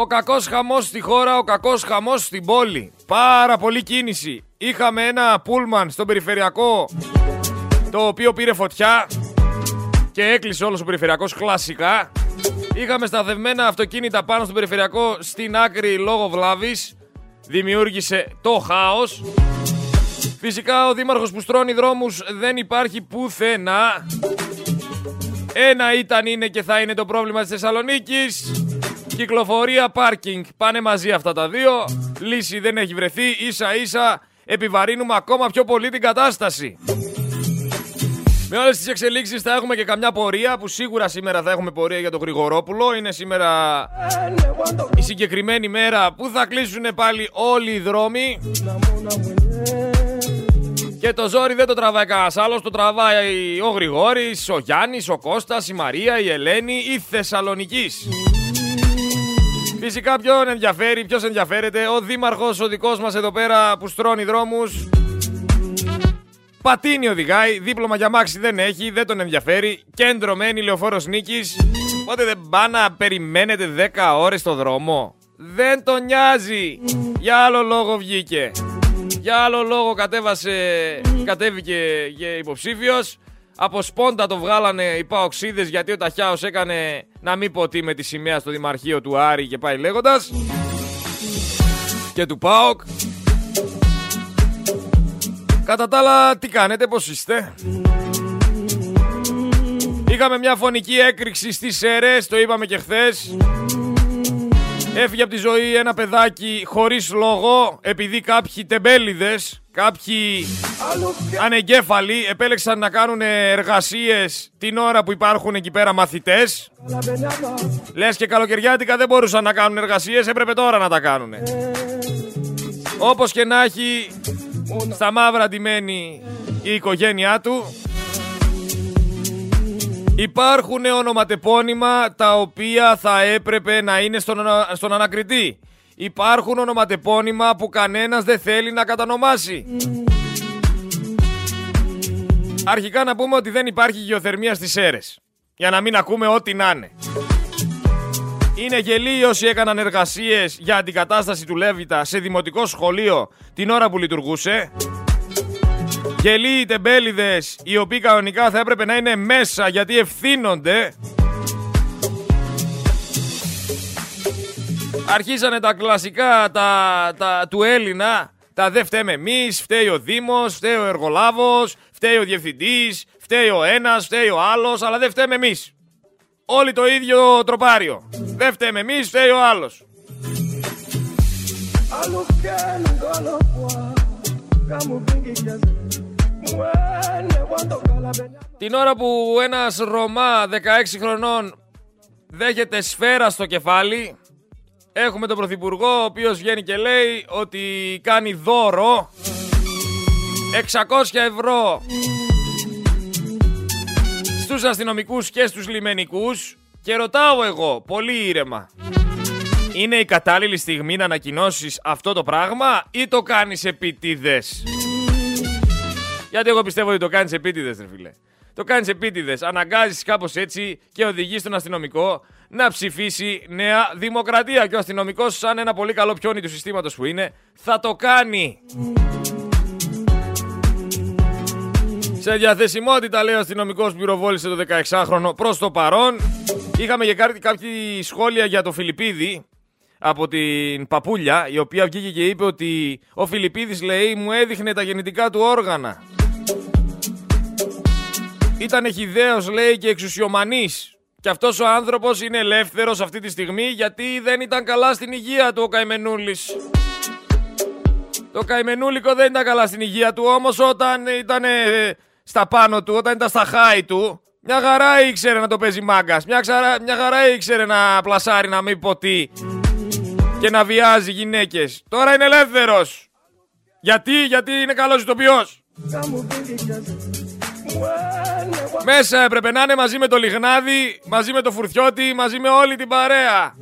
Ο κακός χαμός στη χώρα, ο κακός χαμός στην πόλη. Πάρα πολύ κίνηση. Είχαμε ένα πούλμαν στον περιφερειακό το οποίο πήρε φωτιά και έκλεισε όλος ο περιφερειακός κλασικά. Είχαμε σταθευμένα αυτοκίνητα πάνω στον περιφερειακό στην άκρη λόγω βλάβης. Δημιούργησε το χάος. Φυσικά ο δήμαρχος που στρώνει δρόμους δεν υπάρχει πουθενά. Ένα ήταν, είναι και θα είναι το πρόβλημα της Θεσσαλονίκης. Κυκλοφορία, πάρκινγκ. Πάνε μαζί αυτά τα δύο. Λύση δεν έχει βρεθεί. Ίσα ίσα επιβαρύνουμε ακόμα πιο πολύ την κατάσταση. Με όλες τις εξελίξεις θα έχουμε και καμιά πορεία που σίγουρα σήμερα θα έχουμε πορεία για τον Γρηγορόπουλο. Είναι σήμερα η συγκεκριμένη μέρα που θα κλείσουν πάλι όλοι οι δρόμοι. Και το ζόρι δεν το τραβάει κανένας άλλος, το τραβάει ο Γρηγόρης, ο Γιάννης, ο Κώστας, η Μαρία, η Ελένη, η Θεσσαλονική. Φυσικά ποιον ενδιαφέρει, ποιος ενδιαφέρεται, ο δήμαρχος, ο δικός μας εδώ πέρα που στρώνει δρόμους. Πατίνι οδηγάει, δίπλωμα για μάξι δεν έχει, δεν τον ενδιαφέρει. Κέντρο μένει λεωφόρος νίκης. Οπότε δεν πάνε να περιμένετε 10 ώρες στο δρόμο. Δεν τον νοιάζει. Για άλλο λόγο βγήκε. Για άλλο λόγο κατέβασε, κατέβηκε και υποψήφιος. Από σπόντα το βγάλανε οι παοξίδες γιατί ο Ταχιάος έκανε να μην ποτεί με τη σημαία στο Δημαρχείο του Άρη και πάει λέγοντας. Και του ΠΑΟΚ. Κατά τα άλλα, τι κάνετε, πώς είστε; Είχαμε μια φωνική έκρηξη στις ΣΕΡΕΣ, το είπαμε και χθες. Έφυγε από τη ζωή ένα παιδάκι χωρίς λόγο, επειδή κάποιοι τεμπέληδες, κάποιοι ανεγκέφαλοι επέλεξαν να κάνουν εργασίες την ώρα που υπάρχουν εκεί πέρα μαθητές. Λες και καλοκαιριάτικα δεν μπορούσαν να κάνουν εργασίες, έπρεπε τώρα να τα κάνουν. Όπως και να έχει, στα μαύρα ντυμένη η οικογένειά του. Υπάρχουν ονοματεπώνυμα τα οποία θα έπρεπε να είναι στον, στον ανακριτή. Υπάρχουν ονοματεπώνυμα που κανένας δεν θέλει να κατανομάσει. Αρχικά να πούμε ότι δεν υπάρχει γεωθερμία στις αίρες. Για να μην ακούμε ό,τι να είναι. Είναι γελοί όσοι έκαναν εργασίες για αντικατάσταση του Λέβητα σε δημοτικό σχολείο την ώρα που λειτουργούσε. Γελοί οι τεμπέληδες οι οποίοι κανονικά θα έπρεπε να είναι μέσα γιατί ευθύνονται. Αρχίσανε τα κλασικά τα, τα, του Έλληνα. Τα δεν φταίμε εμείς, φταίει ο Δήμος, φταίει ο εργολάβος, φταίει ο διευθυντής, φταίει ο ένας, φταίει ο άλλος, αλλά δεν φταίμε εμείς. Όλοι το ίδιο τροπάριο. Δεν φταίμε εμείς, φταίει ο άλλος. Την ώρα που ένας Ρωμά 16 χρονών δέχεται σφαίρα στο κεφάλι Έχουμε τον Πρωθυπουργό ο οποίος βγαίνει και λέει ότι κάνει δώρο 600 ευρώ στους αστυνομικούς και στους λιμενικούς και ρωτάω εγώ πολύ ήρεμα είναι η κατάλληλη στιγμή να ανακοινώσεις αυτό το πράγμα ή το κάνεις επίτηδες; Γιατί εγώ πιστεύω ότι το κάνεις επίτηδες ρε φίλε. Το κάνεις επίτηδες, αναγκάζεις κάπως έτσι και οδηγείς τον αστυνομικό να ψηφίσει Νέα Δημοκρατία. Και ο αστυνομικός, σαν ένα πολύ καλό πιόνι του συστήματος που είναι, θα το κάνει. Σε διαθεσιμότητα, λέει ο αστυνομικός που πυροβόλησε το 16χρονο προς το παρόν. Είχαμε και κάποια σχόλια για το Φιλιππίδη από την Παπούλια, η οποία βγήκε και είπε ότι ο Φιλιππίδης λέει μου έδειχνε τα γεννητικά του όργανα. Ήταν χιδαίος λέει και εξουσιομανής. Και αυτός ο άνθρωπος είναι ελεύθερος αυτή τη στιγμή γιατί δεν ήταν καλά στην υγεία του ο Καημενούλης. Το Καημενούλικο δεν ήταν καλά στην υγεία του, όμως όταν ήταν ε, στα πάνω του, όταν ήταν στα χάη του, μια χαρά ήξερε να το παίζει μάγκας. Μια, μια χαρά ήξερε να πλασάρει, να μην ποτεί και να βιάζει γυναίκες. Τώρα είναι ελεύθερος. Γιατί, γιατί είναι καλός ηθοποιός. Μέσα έπρεπε να είναι μαζί με το Λιγνάδι, μαζί με το Φουρτιώτη, μαζί με όλη την παρέα.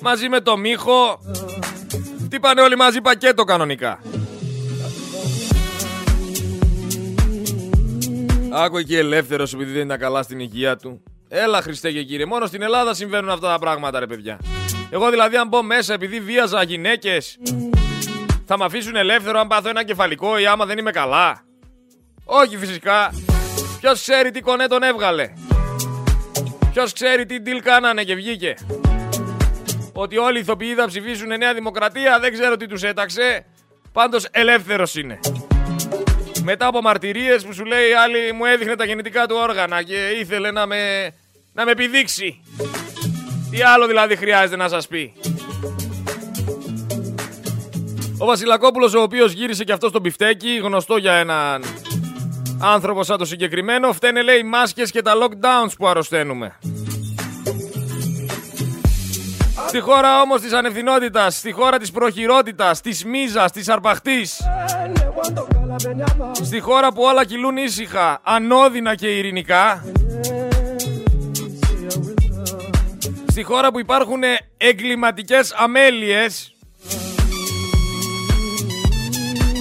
Μαζί με το Μίχο. Τι πάνε όλοι μαζί πακέτο κανονικά. Άκου εκεί ελεύθερος επειδή δεν ήταν καλά στην υγεία του. Έλα Χριστέ και κύριε, μόνο στην Ελλάδα συμβαίνουν αυτά τα πράγματα ρε παιδιά. Εγώ δηλαδή αν μπω μέσα επειδή βίαζα γυναίκες θα με αφήσουν ελεύθερο αν πάθω ένα κεφαλικό ή άμα δεν είμαι καλά. Όχι φυσικά. Ποιος ξέρει τι κονέ τον έβγαλε; Ποιος ξέρει τι deal κάνανε και βγήκε; Ότι όλοι οι ηθοποιοί θα ψηφίσουν Νέα Δημοκρατία δεν ξέρω τι τους έταξε. Πάντως ελεύθερος είναι. Μετά από μαρτυρίες που σου λέει άλλη μου έδειχνε τα γεννητικά του όργανα και ήθελε να με, να με επιδείξει. Τι άλλο δηλαδή χρειάζεται να σας πει; Ο Βασιλακόπουλος ο οποίος γύρισε και αυτός στο πιφτέκι, γνωστό για έναν άνθρωπος σαν το συγκεκριμένο, φταίνε λέει οι μάσκες και τα lockdowns που αρρωσταίνουμε. Στη χώρα όμως της ανευθυνότητας, στη χώρα της προχειρότητας, της μίζας, της αρπαχτής. Στη χώρα που όλα κυλούν ήσυχα, ανώδυνα και ειρηνικά. Στη χώρα που υπάρχουν εγκληματικές αμέλειες.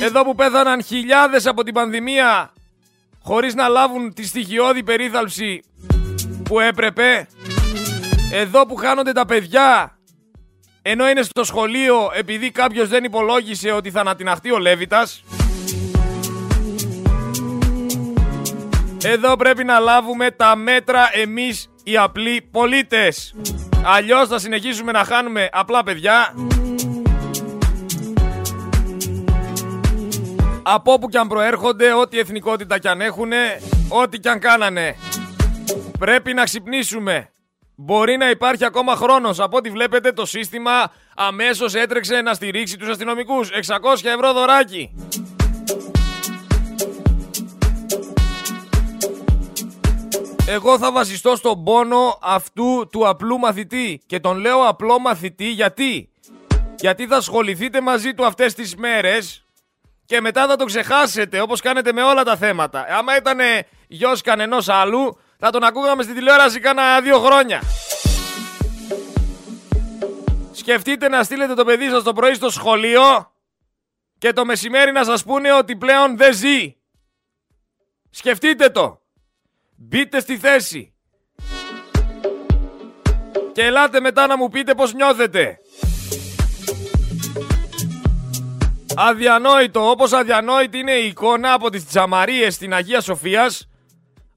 Εδώ που πέθαναν χιλιάδες από την πανδημία χωρίς να λάβουν τη στοιχειώδη περίθαλψη που έπρεπε. Εδώ που χάνονται τα παιδιά ενώ είναι στο σχολείο επειδή κάποιος δεν υπολόγισε ότι θα ανατιναχτεί ο Λέβητας. Εδώ πρέπει να λάβουμε τα μέτρα εμείς οι απλοί πολίτες. Αλλιώς θα συνεχίσουμε να χάνουμε απλά παιδιά. Από όπου κι αν προέρχονται, ό,τι εθνικότητα κι αν έχουνε, ό,τι κι αν κάνανε. Πρέπει να ξυπνήσουμε. Μπορεί να υπάρχει ακόμα χρόνος. Από ό,τι βλέπετε το σύστημα αμέσως έτρεξε να στηρίξει τους αστυνομικούς. 600 ευρώ δωράκι. Εγώ θα βασιστώ στον πόνο αυτού του απλού μαθητή. Και τον λέω απλό μαθητή γιατί. Γιατί θα ασχοληθείτε μαζί του αυτές τις μέρες και μετά θα το ξεχάσετε όπως κάνετε με όλα τα θέματα. Άμα ήταν γιος κανενός άλλου θα τον ακούγαμε στη τηλεόραση κάνα δύο χρόνια. Σκεφτείτε να στείλετε το παιδί σας το πρωί στο σχολείο και το μεσημέρι να σας πούνε ότι πλέον δεν ζει. Σκεφτείτε το. Μπείτε στη θέση. Και ελάτε μετά να μου πείτε πώς νιώθετε. Αδιανόητο, όπως αδιανόητη είναι η εικόνα από τις τζαμαρίες στην Αγία Σοφίας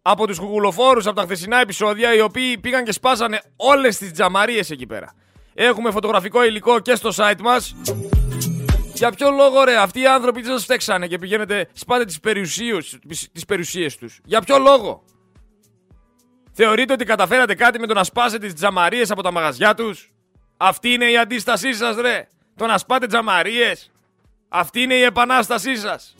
από τους κουκουλοφόρους από τα χθεσινά επεισόδια οι οποίοι πήγαν και σπάσανε όλες τις τζαμαρίες εκεί πέρα. Έχουμε φωτογραφικό υλικό και στο site μας. Για ποιο λόγο ρε αυτοί οι άνθρωποι δεν σας φταίξανε και πηγαίνετε σπάτε τις περιουσίες, τις περιουσίες τους; Για ποιο λόγο; Θεωρείτε ότι καταφέρατε κάτι με το να σπάσετε τις τζαμαρίες από τα μαγαζιά τους; Αυτή είναι η αντίστασή σας ρε. Το να σπάτε τζαμαρίες; Αυτή είναι η επανάστασή σας.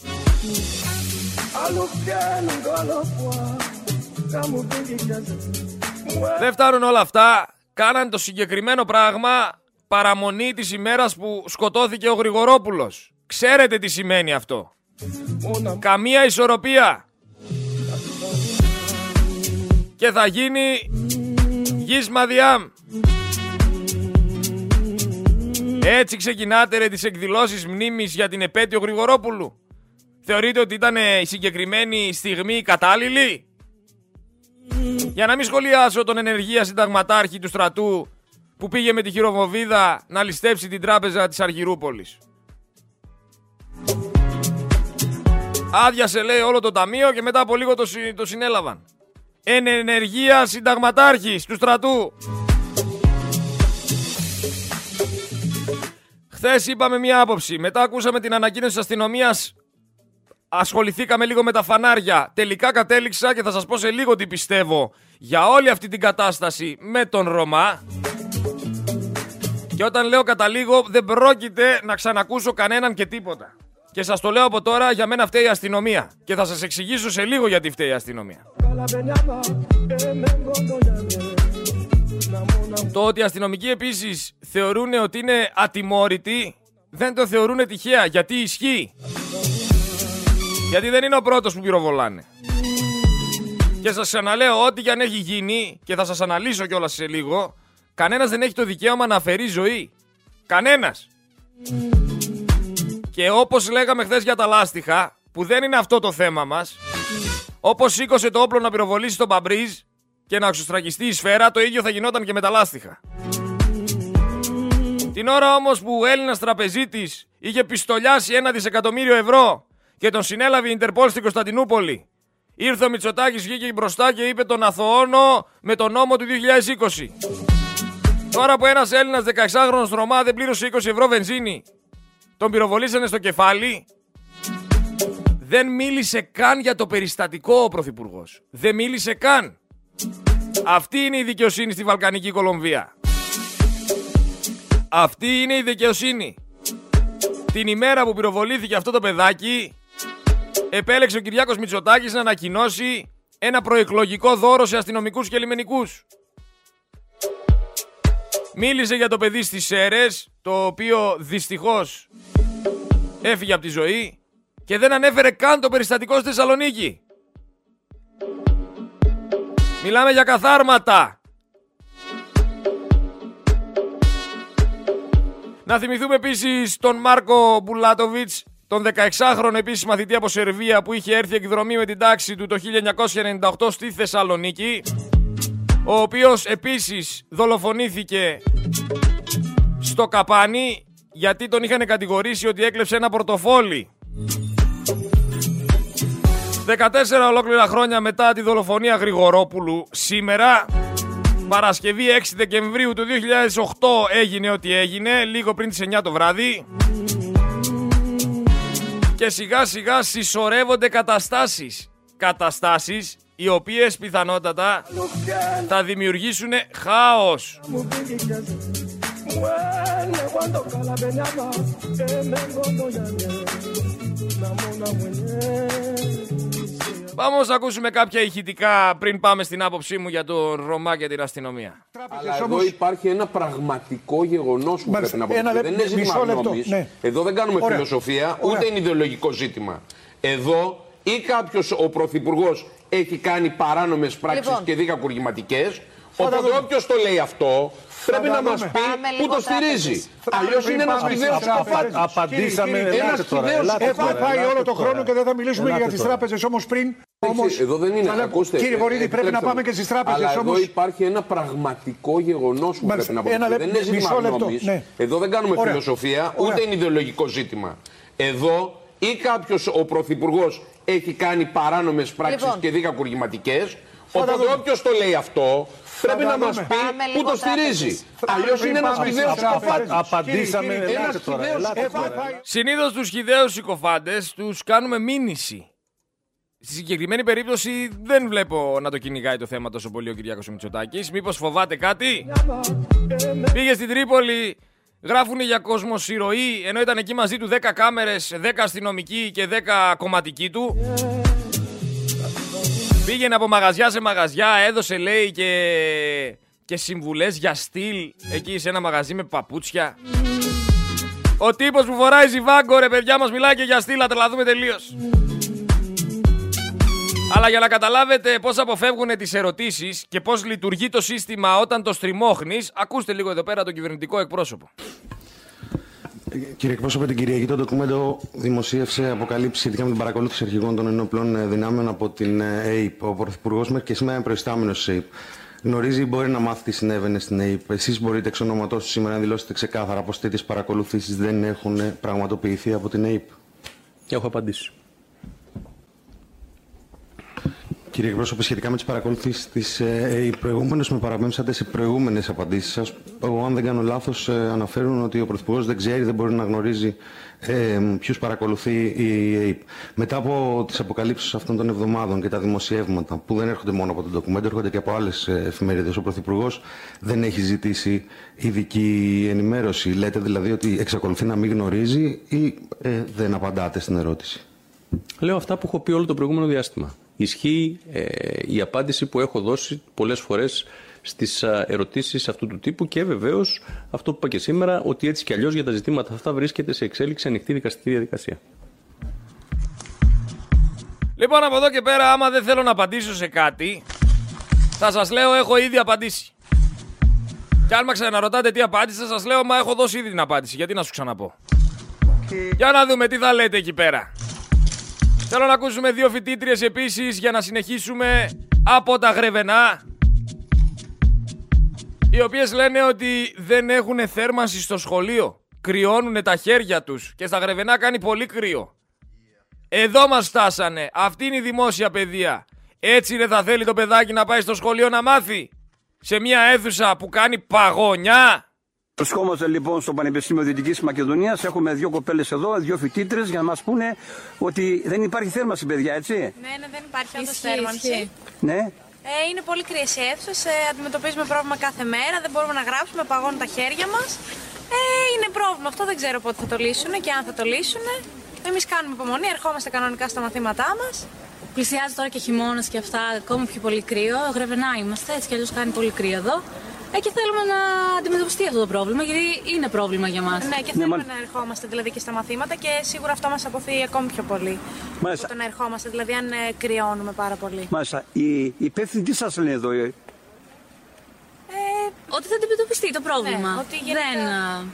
Δεν φτάνουν όλα αυτά. Κάναν το συγκεκριμένο πράγμα παραμονή της ημέρας που σκοτώθηκε ο Γρηγορόπουλος. Ξέρετε τι σημαίνει αυτό. Καμία ισορροπία. Και θα γίνει γης μαδιάμ. Έτσι ξεκινάτε ρε τις εκδηλώσεις μνήμης για την επέτειο Γρηγορόπουλου. Θεωρείτε ότι ήταν η συγκεκριμένη στιγμή κατάλληλη; Για να μην σχολιάσω τον ενεργεία συνταγματάρχη του στρατού που πήγε με τη χειροβοβίδα να ληστέψει την τράπεζα της Αργυρούπολης. Άδειασε λέει όλο το ταμείο και μετά από λίγο το, το συνέλαβαν. Εν ενεργεία συνταγματάρχης του στρατού. Χθες είπαμε μία άποψη. Μετά ακούσαμε την ανακοίνωση της αστυνομίας ασχοληθήκαμε λίγο με τα φανάρια. Τελικά κατέληξα και θα σας πω σε λίγο τι πιστεύω για όλη αυτή την κατάσταση με τον Ρωμά. Και όταν λέω καταλήγω δεν πρόκειται να ξανακούσω κανέναν και τίποτα. Και σας το λέω από τώρα για μένα φταίει η αστυνομία. Και θα σας εξηγήσω σε λίγο γιατί φταίει η αστυνομία. Το ότι οι αστυνομικοί επίσης θεωρούν ότι είναι ατιμόρυτοι δεν το θεωρούν τυχαία γιατί ισχύει. Γιατί δεν είναι ο πρώτος που πυροβολάνε. Και σας ξαναλέω, ό,τι και αν έχει γίνει, και θα σας αναλύσω κιόλας σε λίγο, κανένας δεν έχει το δικαίωμα να αφαιρεί ζωή. Κανένας. Και όπως λέγαμε χθες για τα λάστιχα, που δεν είναι αυτό το θέμα μας, όπως σήκωσε το όπλο να πυροβολήσει τον Παμπρίζ και να εξωστραγιστεί η σφαίρα, το ίδιο θα γινόταν και με τα λάστιχα. Την ώρα όμως που ο Έλληνας τραπεζίτης είχε πιστολιάσει ένα δισεκατομμύριο ευρώ και τον συνέλαβε η Ιντερπόλ στην Κωνσταντινούπολη. Ήρθε ο Μητσοτάκης, βγήκε μπροστά και είπε τον αθωώνω με τον νόμο του 2020. Τώρα που ένας Έλληνας 16χρονος Ρωμά δεν πλήρωσε 20 ευρώ βενζίνη, τον πυροβολήσανε στο κεφάλι, δεν μίλησε καν για το περιστατικό ο Πρωθυπουργός. Δεν μίλησε καν. Αυτή είναι η δικαιοσύνη στη Βαλκανική Κολομβία. Αυτή είναι η δικαιοσύνη. Την ημέρα που πυροβολήθηκε αυτό το παιδάκι, επέλεξε ο Κυριάκος Μητσοτάκης να ανακοινώσει ένα προεκλογικό δώρο σε αστυνομικούς και λιμενικούς. Μίλησε για το παιδί στις Σέρες, το οποίο δυστυχώς έφυγε από τη ζωή και δεν ανέφερε καν το περιστατικό στη Θεσσαλονίκη. Μιλάμε για καθάρματα. Να θυμηθούμε επίσης τον Μάρκο Μπουλάτοβιτς, τον 16χρονο επίσης μαθητή από Σερβία που είχε έρθει εκδρομή με την τάξη του το 1998 στη Θεσσαλονίκη, ο οποίος επίσης δολοφονήθηκε στο καπάνι γιατί τον είχαν κατηγορήσει ότι έκλεψε ένα πορτοφόλι 14 ολόκληρα χρόνια μετά τη δολοφονία Γρηγορόπουλου, σήμερα, Παρασκευή 6 Δεκεμβρίου του 2008 έγινε ό,τι έγινε, λίγο πριν τις 9 το βράδυ. Και σιγά σιγά συσσωρεύονται καταστάσεις. Καταστάσεις οι οποίες πιθανότατα θα δημιουργήσουν χάος. Πάμε να ακούσουμε κάποια ηχητικά πριν πάμε στην άποψή μου για τον Ρωμά και την αστυνομία. Αλλά εδώ υπάρχει ένα πραγματικό γεγονός που πρέπει να πούμε. Δεν είναι ζήτημα γνώμης. Ναι. Εδώ δεν κάνουμε Ωραία. φιλοσοφία, ούτε Ωραία. είναι ιδεολογικό ζήτημα. Εδώ ή κάποιος ο Πρωθυπουργός έχει κάνει παράνομες πράξεις λοιπόν. και δικακουργηματικέ. Οπότε όποιος το λέει αυτό πρέπει να μας πει πού το στηρίζει. Αλλιώς είναι ένας σπουδαίο ψυχοφάτη. Απαντήσαμε. Ένας σπουδαίο Έχω πάει όλο τον χρόνο και δεν θα μιλήσουμε για τις τράπεζες όμως πριν. Όμως, εδώ δεν είναι. Ακούστε, κύριε Βορύδη, πρέπει να πάμε και στις τράπεζες. Αλλά εδώ υπάρχει ένα πραγματικό γεγονός που πρέπει να πούμε. Δεν είναι ζήτημα γνώμης. Ναι. Εδώ δεν κάνουμε φιλοσοφία, ούτε είναι ιδεολογικό ζήτημα. Εδώ ή κάποιος ο Πρωθυπουργός έχει κάνει παράνομες πράξεις λοιπόν. και δικακουργηματικές. Οπότε όποιος το λέει αυτό πρέπει να μας πει πού το στηρίζει. Αλλιώς είναι ένας χιδαίο συκοφάντη. Απαντήσαμε. Συνήθως τους χιδαίου συκοφάντε τους κάνουμε μήνυση. Στη συγκεκριμένη περίπτωση δεν βλέπω να το κυνηγάει το θέμα τόσο πολύ ο Κυριάκος Μητσοτάκης. Μήπως φοβάται κάτι; Πήγε στην Τρίπολη, γράφουν για κοσμοσυρωή, ενώ ήταν εκεί μαζί του 10 κάμερες, 10 αστυνομικοί και 10 κομματικοί του. Πήγαινε από μαγαζιά σε μαγαζιά, έδωσε λέει και, και συμβουλές για στυλ εκεί σε ένα μαγαζί με παπούτσια. Ο τύπος που φοράει ζιβάγκο ρε παιδιά μας μιλάει και για στυλ, να τρελαθούμε τελείως. Αλλά για να καταλάβετε πώς αποφεύγουν τις ερωτήσεις και πώς λειτουργεί το σύστημα όταν το στριμώχνεις, ακούστε λίγο εδώ πέρα τον κυβερνητικό εκπρόσωπο. Κύριε εκπρόσωπε, την Κυριακή το ντοκουμέντο δημοσίευσε αποκαλύψει σχετικά με την παρακολούθηση αρχηγών των ενόπλων δυνάμεων από την ΑΕΠ. Ο Πρωθυπουργός μέχρι και σήμερα είναι προϊστάμενος της ΑΕΠ. Γνωρίζει ή μπορεί να μάθει τι συνέβαινε στην ΑΕΠ. Εσείς μπορείτε εξ ονόματό του σήμερα να δηλώσετε ξεκάθαρα πως τέτοιες παρακολουθήσεις δεν έχουν πραγματοποιηθεί από την ΑΕΠ. Έχω απαντήσει. Κύριε εκπρόσωπε, σχετικά με τις παρακολουθήσεις της ΕΕ, οι προηγούμενες με παραπέμψατε σε προηγούμενες απαντήσεις σας. Εγώ, αν δεν κάνω λάθος, ε, αναφέρουν ότι ο Πρωθυπουργός δεν ξέρει, δεν μπορεί να γνωρίζει ε, ποιους παρακολουθεί η ΕΕ. Μετά από τις αποκαλύψεις αυτών των εβδομάδων και τα δημοσιεύματα, που δεν έρχονται μόνο από το ντοκουμέντο, έρχονται και από άλλες εφημερίδες, ο Πρωθυπουργός δεν έχει ζητήσει ειδική ενημέρωση. Λέτε δηλαδή ότι εξακολουθεί να μην γνωρίζει ή ε, δεν απαντάτε στην ερώτηση; Λέω αυτά που έχω πει όλο το προηγούμενο διάστημα ισχύει ε, η απάντηση που έχω δώσει πολλές φορές στις ερωτήσεις αυτού του τύπου και βεβαίως αυτό που είπα και σήμερα ότι έτσι κι αλλιώς για τα ζητήματα αυτά βρίσκεται σε εξέλιξη ανοιχτή δικαστική διαδικασία. Λοιπόν από εδώ και πέρα άμα δεν θέλω να απαντήσω σε κάτι θα σας λέω έχω ήδη απαντήσει. Και αν με ξαναρωτάτε τι απάντησα σας λέω μα έχω δώσει ήδη την απάντηση γιατί να σου ξαναπώ; Για να δούμε τι θα λέτε εκεί πέρα. Θέλω να ακούσουμε δύο φοιτήτριες επίσης για να συνεχίσουμε από τα Γρεβενά. οι οποίες λένε ότι δεν έχουν θέρμανση στο σχολείο. Κρυώνουν τα χέρια τους και στα γρεβενά κάνει πολύ κρύο. Εδώ μας φτάσανε. Αυτή είναι η δημόσια παιδεία. Έτσι δεν θα θέλει το παιδάκι να πάει στο σχολείο να μάθει. Σε μια αίθουσα που κάνει παγωνιά. Βρισκόμαστε λοιπόν στο Πανεπιστήμιο Δυτικής Μακεδονίας. Έχουμε δύο κοπέλες εδώ, δύο φοιτήτρες για να μας πούνε ότι δεν υπάρχει θέρμανση, παιδιά, έτσι. Ναι, ναι, δεν υπάρχει όντω θέρμανση. Ναι. Ε, είναι πολύ κρύε οι αίθουσες. Ε, αντιμετωπίζουμε πρόβλημα κάθε μέρα. Δεν μπορούμε να γράψουμε, παγώνουν τα χέρια μας. Ε, είναι πρόβλημα. Αυτό δεν ξέρω πότε θα το λύσουν και αν θα το λύσουν. Εμείς κάνουμε υπομονή, ερχόμαστε κανονικά στα μαθήματά μας. Πλησιάζει τώρα και χειμώνας και αυτά, ακόμα πιο πολύ κρύο. Γρεβενά είμαστε, έτσι κι αλλιώς κάνει πολύ κρύο εδώ. Ε, και θέλουμε να αντιμετωπιστεί αυτό το πρόβλημα, γιατί είναι πρόβλημα για μας. Ναι, και θέλουμε να ερχόμαστε δηλαδή και στα μαθήματα και σίγουρα αυτό μας αποθεί ακόμη πιο πολύ. Μάλιστα. Το να ερχόμαστε, δηλαδή αν ε, κρυώνουμε πάρα πολύ. Μάλιστα. Οι υπεύθυνοι τι σας λένε εδώ, ε; ε... Ότι θα αντιμετωπιστεί το πρόβλημα. Ναι, ότι γενικά... Δεν...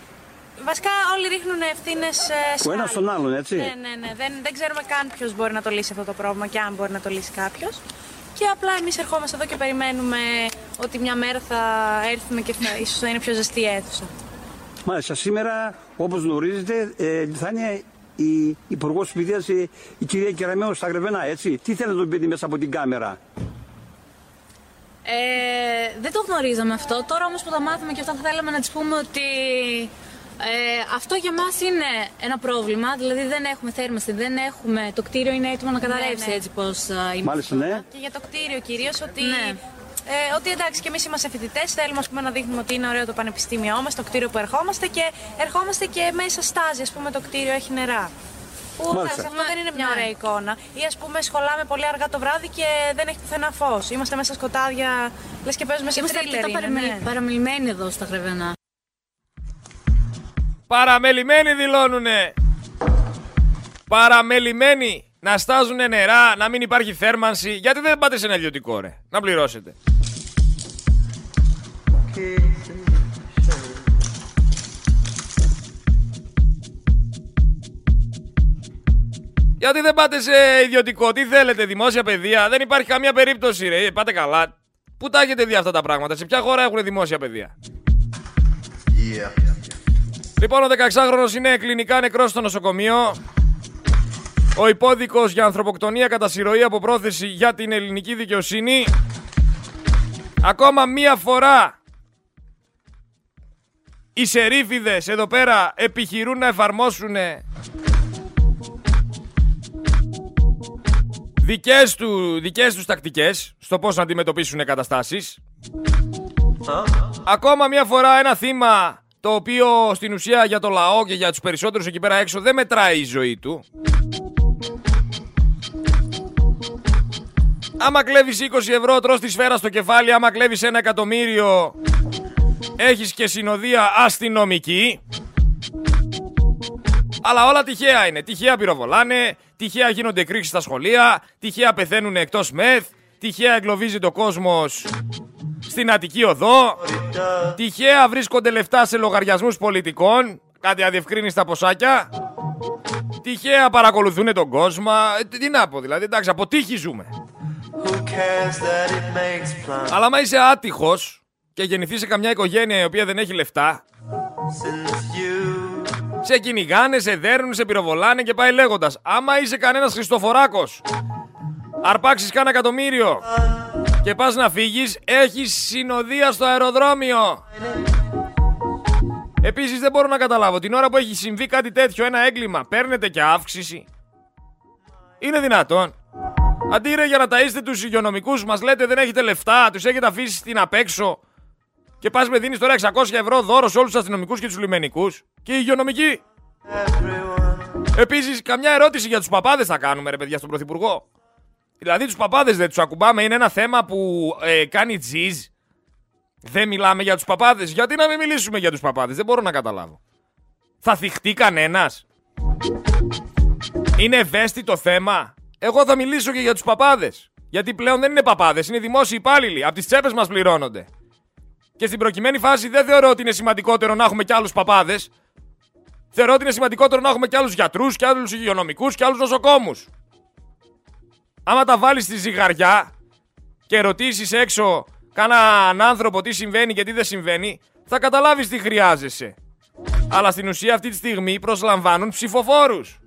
Βασικά όλοι ρίχνουν ευθύνες σε. Ο ένας στον άλλον, έτσι. Ναι, ναι, ναι. Δεν, δεν ξέρουμε καν ποιος μπορεί να το λύσει αυτό το πρόβλημα και αν μπορεί να το λύσει κάποιος. Και απλά εμείς ερχόμαστε εδώ και περιμένουμε ότι μια μέρα θα έρθουμε και θα, ίσως θα είναι πιο ζεστή η αίθουσα. Μάλιστα, σήμερα όπως γνωρίζετε ε, θα είναι η Υπουργός Παιδεία η, η κυρία Κεραμέο στα Γρεβενά, έτσι. Τι θέλετε να τον πείτε μέσα από την κάμερα; Ε, δεν το γνωρίζαμε αυτό. Τώρα όμως που τα μάθαμε και αυτά θα θέλαμε να της πούμε ότι ε, αυτό για μας είναι ένα πρόβλημα. Δηλαδή δεν έχουμε θέρμανση, δεν έχουμε. Το κτίριο είναι έτοιμο να καταρρεύσει ναι, ναι. έτσι πώς είμαστε. Μάλιστα, ναι. Και για το κτίριο κυρίως ότι. Ναι. Ε, ότι εντάξει και εμείς είμαστε φοιτητές, θέλουμε πούμε, να δείχνουμε ότι είναι ωραίο το πανεπιστήμιό μας, το κτίριο που ερχόμαστε και ερχόμαστε και μέσα στάζει. Α πούμε, το κτίριο έχει νερά. Που Μάλιστα. αυτό δεν είναι μια ναι. ωραία εικόνα. Ή ας πούμε, σχολάμε πολύ αργά το βράδυ και δεν έχει πουθενά φως. Είμαστε μέσα σκοτάδια, λες και παίζουμε σε τρίλερ. Είμαστε ναι. παραμιλημένοι εδώ στα Χρεβενά. Παραμελημένοι δηλώνουνε. Παραμελημένοι. Να στάζουνε νερά, να μην υπάρχει θέρμανση. Γιατί δεν πάτε σε ένα ιδιωτικό ρε. Να πληρώσετε. Γιατί δεν πάτε σε ιδιωτικό, τι θέλετε, δημόσια παιδεία; Δεν υπάρχει καμία περίπτωση, ρε. Πάτε καλά. Πού τα έχετε δει αυτά τα πράγματα, σε ποια χώρα έχουν δημόσια παιδεία; Yeah. Λοιπόν, ο 16χρονο είναι κλινικά νεκρός στο νοσοκομείο. Ο υπόδικος για ανθρωποκτονία κατά συρροή από πρόθεση για την ελληνική δικαιοσύνη. Ακόμα μία φορά οι σερίφιδες εδώ πέρα επιχειρούν να εφαρμόσουν δικές, του, δικές τους τακτικές στο πώς να αντιμετωπίσουν καταστάσεις. Ακόμα μία φορά ένα θύμα το οποίο στην ουσία για το λαό και για τους περισσότερους εκεί πέρα έξω δεν μετράει η ζωή του. Άμα κλέβεις 20 ευρώ τρως τη σφαίρα στο κεφάλι, άμα κλέβεις ένα εκατομμύριο έχεις και συνοδεία αστυνομική. Αλλά όλα τυχαία είναι. Τυχαία πυροβολάνε, τυχαία γίνονται εκρήξεις στα σχολεία, τυχαία πεθαίνουν εκτός μεθ, τυχαία εγκλωβίζει το κόσμος στην Αττική Οδό. Τυχαία βρίσκονται λεφτά σε λογαριασμούς πολιτικών. Κάτι αδιευκρίνηστα ποσάκια. Τυχαία παρακολουθούν τον κόσμο. Ε, τι να πω δηλαδή, εντάξει, από τύχη ζούμε. Αλλά άμα είσαι άτυχος και γεννηθείς σε καμιά οικογένεια η οποία δεν έχει λεφτά, σε κυνηγάνε, σε δέρνουν, σε πυροβολάνε και πάει λέγοντας. Άμα είσαι κανένας Χριστοφοράκος, αρπάξεις κάνα εκατομμύριο και πας να φύγεις, έχεις συνοδεία στο αεροδρόμιο. Επίσης δεν μπορώ να καταλάβω, την ώρα που έχει συμβεί κάτι τέτοιο, ένα έγκλημα, παίρνετε και αύξηση. Είναι δυνατόν. Αντί ρε για να ταΐστε τους υγειονομικούς, μας λέτε δεν έχετε λεφτά, τους έχετε αφήσει στην απέξω και πας με δίνεις τώρα 600 ευρώ δώρο σε όλους τους αστυνομικούς και τους λιμενικούς και οι υγειονομικοί. Επίσης, καμιά ερώτηση για τους παπάδες θα κάνουμε ρε παιδιά στον Πρωθυπουργό. Δηλαδή τους παπάδες δεν τους ακουμπάμε, είναι ένα θέμα που ε, κάνει τζιζ. Δεν μιλάμε για τους παπάδες. Γιατί να μην μιλήσουμε για τους παπάδες, δεν μπορώ να καταλάβω. Θα θυχτεί κανένας; Είναι ευαίσθητο θέμα. Εγώ θα μιλήσω και για τους παπάδες. Γιατί πλέον δεν είναι παπάδες, είναι δημόσιοι υπάλληλοι. Από τις τσέπες μας πληρώνονται. Και στην προκειμένη φάση δεν θεωρώ ότι είναι σημαντικότερο να έχουμε κι άλλους παπάδες. Θεωρώ ότι είναι σημαντικότερο να έχουμε κι άλλους γιατρούς, κι άλλους υγειονομικούς, κι άλλους νοσοκόμους. Άμα τα βάλεις στη ζυγαριά και ρωτήσεις έξω κανέναν άνθρωπο τι συμβαίνει και τι δεν συμβαίνει, θα καταλάβεις τι χρειάζεσαι. Αλλά στην ουσία αυτή τη στιγμή προσλαμβάνουν ψηφοφόρους.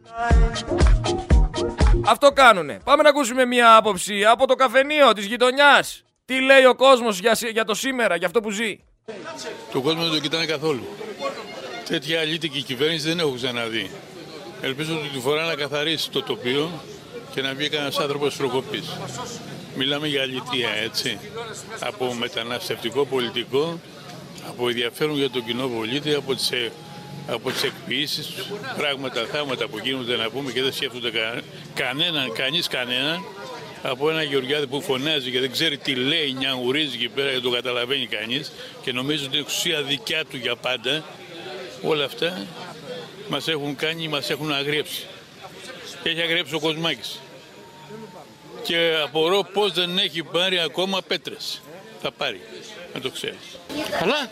Αυτό κάνουνε. Πάμε να ακούσουμε μια άποψη από το καφενείο της γειτονιάς. Τι λέει ο κόσμος για, για το σήμερα, για αυτό που ζει; Το κόσμο δεν το κοιτάνε καθόλου. Τέτοια αλήτικη κυβέρνηση δεν έχω ξαναδεί. Ελπίζω ότι τη φορά να καθαρίσει το τοπίο και να βγει κανένας άνθρωπος προκοπή. Μιλάμε για αλήθεια, έτσι. Από μεταναστευτικό πολιτικό, από ενδιαφέρον για τον κοινό πολίτη, από τις, ε, από τις εκποιήσεις, πράγματα, θάματα που γίνονται να πούμε και δεν σκέφτονται κα, κανέναν, κανείς κανέναν, από ένα Γεωργιάδη που φωνάζει και δεν ξέρει τι λέει, νιαγουρίζει εκεί πέρα και το καταλαβαίνει κανείς και νομίζει ότι είναι εξουσία δικιά του για πάντα, όλα αυτά μας έχουν κάνει, μας έχουν αγριέψει. Και έχει αγριέψει ο Κοσμάκης. Και απορώ πώς δεν έχει πάρει ακόμα πέτρες. Θα πάρει, να το ξέρεις. Αλλά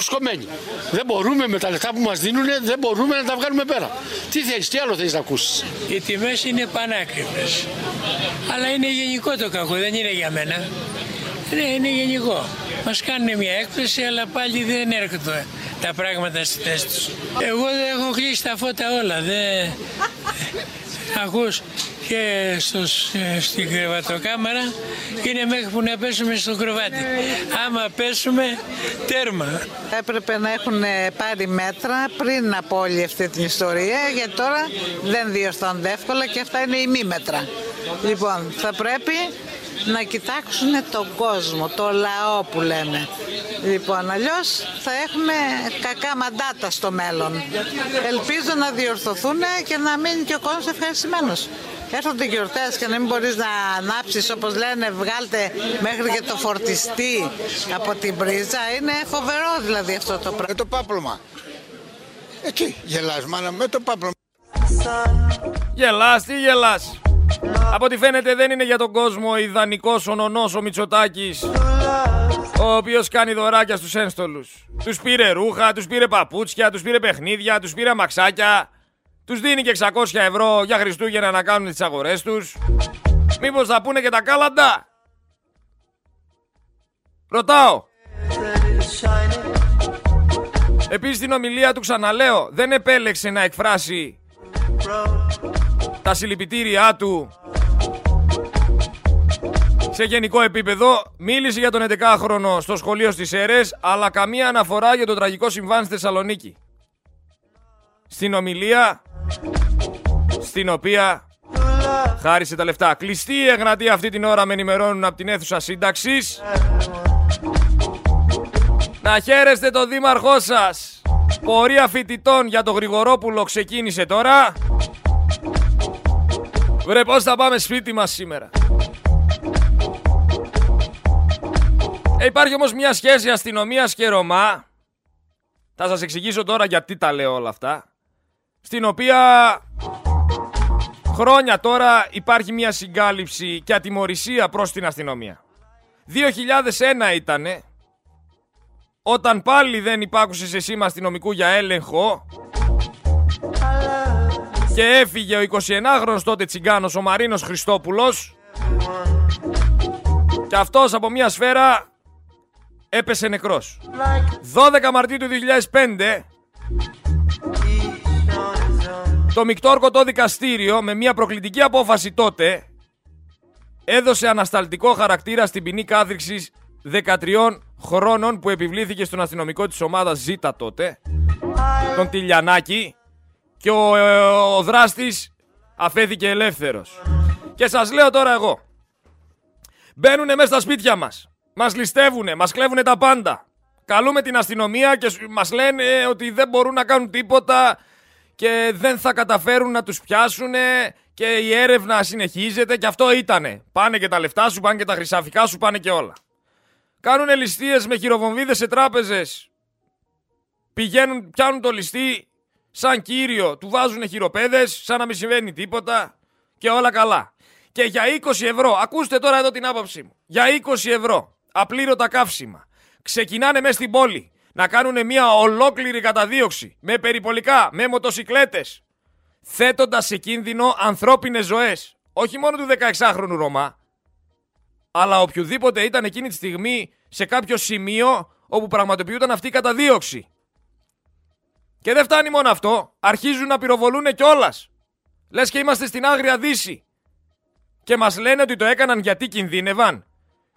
σκομμένοι. Δεν μπορούμε με τα λεφτά που μας δίνουν, δεν μπορούμε να τα βγάλουμε πέρα. Τι θέλεις, τι άλλο θέλεις να ακούσεις; Οι τιμές είναι πανάκριβες. Αλλά είναι γενικό το κακό, δεν είναι για μένα. Ναι, είναι γενικό. Μας κάνουν μια έκπληση, αλλά πάλι δεν έρχονται τα πράγματα στη θέση τους. Εγώ δεν έχω κλείσει τα φώτα όλα. Δεν... Ακούς και στο, στην κρεβατοκάμαρα είναι μέχρι που να πέσουμε στο κρεβάτι. Άμα πέσουμε, τέρμα. Έπρεπε να έχουν πάρει μέτρα πριν από όλη αυτή την ιστορία, γιατί τώρα δεν διορθώνται εύκολα και αυτά είναι ημίμετρα. Λοιπόν, θα πρέπει να κοιτάξουν τον κόσμο, το λαό που λέμε. Λοιπόν, αλλιώς θα έχουμε κακά μαντάτα στο μέλλον. Ελπίζω να διορθωθούν και να μείνει και ο κόσμος ευχαριστημένος. Έρχονται γιορτές και να μην μπορείς να ανάψεις όπως λένε, βγάλτε μέχρι και το φορτιστή από την πρίζα. Είναι φοβερό δηλαδή αυτό το πράγμα. Με το πάπλωμα. Εκεί γελάς μάνα, με το πάπλωμα. Γελάς, τι γελάς. Από ό,τι φαίνεται δεν είναι για τον κόσμο ιδανικός ο νονός ο Μητσοτάκης ο οποίος κάνει δωράκια στους ένστολους. Τους πήρε ρούχα, τους πήρε παπούτσια, τους πήρε παιχνίδια, τους πήρε μαξάκια. Τους δίνει και 600 ευρώ για Χριστούγεννα να κάνουν τις αγορές τους. Μήπως θα πούνε και τα κάλαντα; Ρωτάω. Επίσης στην ομιλία του ξαναλέω δεν επέλεξε να εκφράσει τα συλληπιτήριά του σε γενικό επίπεδο. Μίλησε για τον 11χρονο στο σχολείο στις αίρες, αλλά καμία αναφορά για το τραγικό συμβάν στη Θεσσαλονίκη. Στην ομιλία, στην οποία χάρισε τα λεφτά. Κλειστή η Εγνατία αυτή την ώρα με ενημερώνουν από την αίθουσα σύνταξης. Να χαίρεστε το δήμαρχό σας. Πορεία φοιτητών για το Γρηγορόπουλο ξεκίνησε τώρα. Βρε πώς θα πάμε σπίτι μας σήμερα; Ε, υπάρχει όμως μια σχέση αστυνομίας και Ρωμά. Θα σας εξηγήσω τώρα γιατί τα λέω όλα αυτά. Στην οποία χρόνια τώρα υπάρχει μια συγκάλυψη και ατιμορρησία προς την αστυνομία. 2001 ήτανε όταν πάλι δεν υπάκουσες σε σήμα αστυνομικού για έλεγχο και έφυγε ο 29χρονος τότε τσιγκάνος ο Μαρίνος Χριστόπουλος και αυτός από μια σφαίρα έπεσε νεκρός. 12 Μαρτίου του 2005 το Μικτόρκο δικαστήριο με μια προκλητική απόφαση τότε έδωσε ανασταλτικό χαρακτήρα στην ποινή κάθριξης 13 χρόνων που επιβλήθηκε στον αστυνομικό της ομάδας Ζήτα τότε, τον Τηλιανάκη, και ο, ε, ο δράστης αφέθηκε ελεύθερος. Και σας λέω τώρα εγώ, μπαίνουνε μέσα στα σπίτια μας, μας ληστεύουνε, μας κλέβουνε τα πάντα. Καλούμε την αστυνομία και μας λένε ότι δεν μπορούν να κάνουν τίποτα και δεν θα καταφέρουν να τους πιάσουνε και η έρευνα συνεχίζεται και αυτό ήτανε. Πάνε και τα λεφτά σου, πάνε και τα χρυσαφικά σου, πάνε και όλα. Κάνουν ληστείες με χειροβομβίδες σε τράπεζες. Πηγαίνουν, πιάνουν το ληστή σαν κύριο, του βάζουν χειροπέδες, σαν να μην συμβαίνει τίποτα και όλα καλά. Και για 20 ευρώ, ακούστε τώρα εδώ την άποψή μου, για 20 ευρώ απλήρωτα καύσιμα, ξεκινάνε μέσα στην πόλη να κάνουν μια ολόκληρη καταδίωξη με περιπολικά, με μοτοσικλέτες, θέτοντας σε κίνδυνο ανθρώπινες ζωές. Όχι μόνο του 16χρονου Ρωμά, αλλά οποιοδήποτε ήταν εκείνη τη στιγμή σε κάποιο σημείο όπου πραγματοποιούταν αυτή η καταδίωξη. Και δεν φτάνει μόνο αυτό, αρχίζουν να πυροβολούν κιόλας. Λες και είμαστε στην άγρια δύση. Και μας λένε ότι το έκαναν γιατί κινδύνευαν.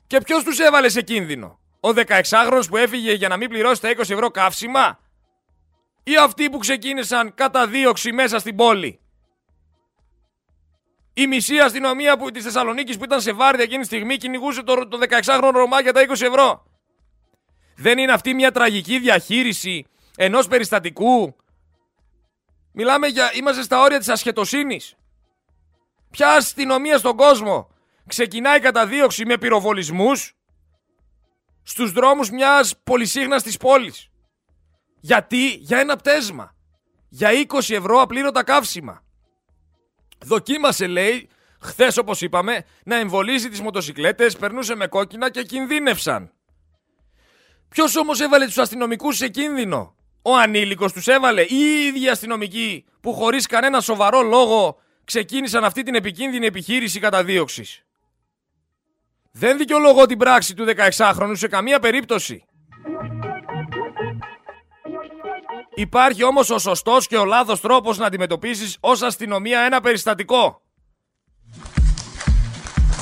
Και ποιος τους έβαλε σε κίνδυνο, Ο 16χρονο που έφυγε για να μην πληρώσει τα 20 ευρώ καύσιμα, ή αυτοί που ξεκίνησαν κατά δίωξη μέσα στην πόλη; Η μισή αστυνομία που, της Θεσσαλονίκης που ήταν σε βάρδια εκείνη τη στιγμή κυνηγούσε το, το 16χρονο Ρωμά για τα 20 ευρώ. Δεν είναι αυτή μια τραγική διαχείριση ενός περιστατικού. Μιλάμε για... Είμαστε στα όρια της ασχετοσύνης. Ποια αστυνομία στον κόσμο ξεκινάει κατά δίωξη με πυροβολισμούς στους δρόμους μιας πολυσύχναστης πόλης; Γιατί, για ένα πτέσμα. Για 20 ευρώ απλήρωτα καύσιμα. Δοκίμασε, λέει, χθες όπως είπαμε, να εμβολίζει τις μοτοσυκλέτες, περνούσε με κόκκινα και κινδύνευσαν. Ποιος όμως έβαλε τους αστυνομικούς σε κίνδυνο, Ο ανήλικος τους έβαλε, ή οι ίδιοι αστυνομικοί που χωρίς κανένα σοβαρό λόγο ξεκίνησαν αυτή την επικίνδυνη επιχείρηση καταδίωξης. Δεν δικαιολογώ την πράξη του 16χρονου σε καμία περίπτωση. Υπάρχει όμως ο σωστός και ο λάθος τρόπος να αντιμετωπίσεις ως αστυνομία ένα περιστατικό.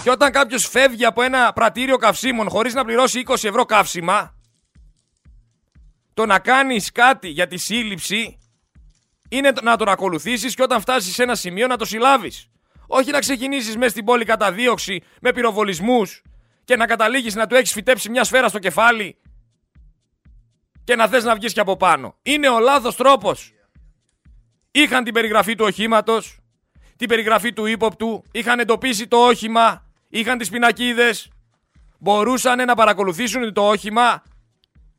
Και όταν κάποιος φεύγει από ένα πρατήριο καυσίμων χωρίς να πληρώσει 20 ευρώ καύσιμα, το να κάνεις κάτι για τη σύλληψη είναι να τον ακολουθήσεις και όταν φτάσεις σε ένα σημείο να το συλλάβεις. Όχι να ξεκινήσεις μέσα στην πόλη κατά δίωξη με πυροβολισμούς και να καταλήγεις να του έχεις φυτέψει μια σφαίρα στο κεφάλι και να θες να βγεις και από πάνω. Είναι ο λάθος τρόπος. Είχαν την περιγραφή του οχήματος, την περιγραφή του ύποπτου, είχαν εντοπίσει το όχημα, είχαν τις πινακίδες, μπορούσαν να παρακολουθήσουν το όχημα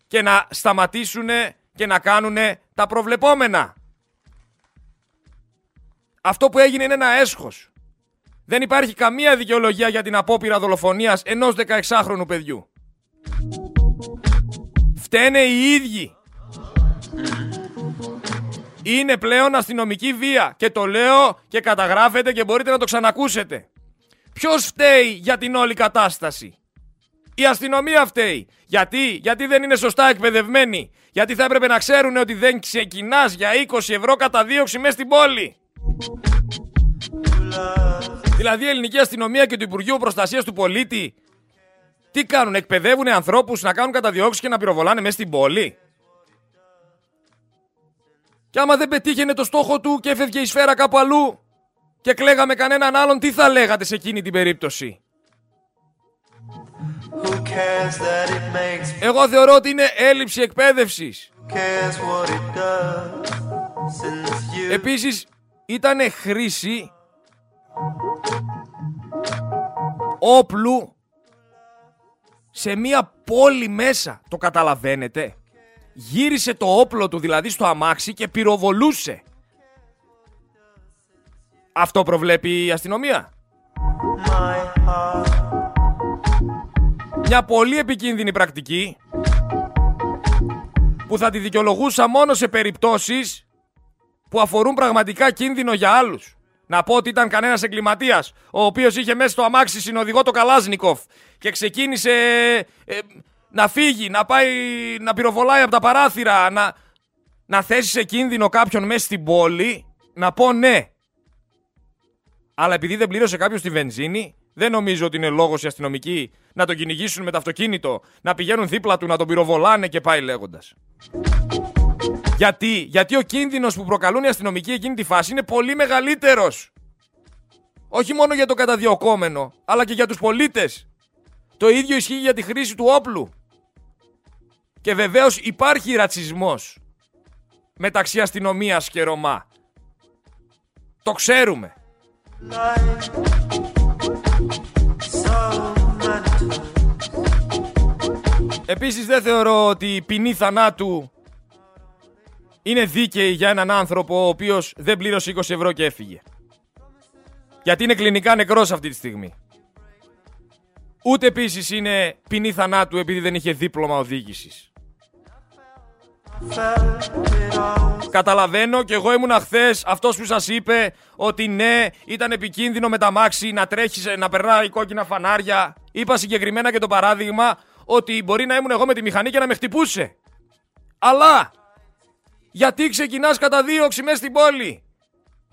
και να σταματήσουν και να κάνουν τα προβλεπόμενα. Αυτό που έγινε είναι ένα έσχος. Δεν υπάρχει καμία δικαιολογία για την απόπειρα δολοφονίας ενός 16χρονου παιδιού. Φταίνε οι ίδιοι. Είναι πλέον αστυνομική βία και το λέω και καταγράφετε και μπορείτε να το ξανακούσετε. Ποιος φταίει για την όλη κατάσταση; Η αστυνομία φταίει. Γιατί, γιατί δεν είναι σωστά εκπαιδευμένοι. Γιατί θα έπρεπε να ξέρουν ότι δεν ξεκινάς για 20 ευρώ κατά δίωξη μέσα στην πόλη. Δηλαδή η ελληνική αστυνομία και το Υπουργείο Προστασίας του Πολίτη τι κάνουν, εκπαιδεύουν ανθρώπους να κάνουν καταδιώξεις και να πυροβολάνε μέσα στην πόλη; Και άμα δεν πετύχαινε το στόχο του και έφευγε η σφαίρα κάπου αλλού και κλαίγαμε κανέναν άλλον, τι θα λέγατε σε εκείνη την περίπτωση; Εγώ θεωρώ ότι είναι έλλειψη εκπαίδευσης. Επίσης, ήταν χρήση όπλου σε μία πόλη μέσα. Το καταλαβαίνετε; Γύρισε το όπλο του δηλαδή στο αμάξι και πυροβολούσε. Αυτό προβλέπει η αστυνομία. Μια πολύ επικίνδυνη πρακτική που θα τη δικαιολογούσα μόνο σε περιπτώσεις που αφορούν πραγματικά κίνδυνο για άλλους. Να πω ότι ήταν κανένας εγκληματίας, ο οποίος είχε μέσα στο αμάξι συνοδηγό το Καλάζνικοφ και ξεκίνησε ε, να φύγει, να πάει να πυροβολάει από τα παράθυρα, να, να θέσει σε κίνδυνο κάποιον μέσα στην πόλη, να πω ναι. Αλλά επειδή δεν πλήρωσε κάποιος τη βενζίνη, δεν νομίζω ότι είναι λόγος οι αστυνομικοί να τον κυνηγήσουν με το αυτοκίνητο, να πηγαίνουν δίπλα του, να τον πυροβολάνε και πάει λέγοντας. Γιατί, γιατί ο κίνδυνος που προκαλούν οι αστυνομικοί εκείνη τη φάση είναι πολύ μεγαλύτερος. Όχι μόνο για το καταδιωκόμενο, αλλά και για τους πολίτες. Το ίδιο ισχύει για τη χρήση του όπλου. Και βεβαίως υπάρχει ρατσισμός μεταξύ αστυνομίας και Ρωμά. Το ξέρουμε. Επίσης δεν θεωρώ ότι η ποινή θανάτου είναι δίκαιη για έναν άνθρωπο ο οποίος δεν πλήρωσε 20 ευρώ και έφυγε. Γιατί είναι κλινικά νεκρός αυτή τη στιγμή. Ούτε επίσης είναι ποινή θανάτου επειδή δεν είχε δίπλωμα οδήγησης. Καταλαβαίνω και εγώ ήμουν χθες αυτός που σας είπε ότι ναι, ήταν επικίνδυνο με τα μάξι να τρέχεις, να περνάει κόκκινα φανάρια. Είπα συγκεκριμένα και το παράδειγμα ότι μπορεί να ήμουν εγώ με τη μηχανή και να με χτυπούσε. Αλλά γιατί ξεκινάς κατά δίωξη μέσα στην πόλη;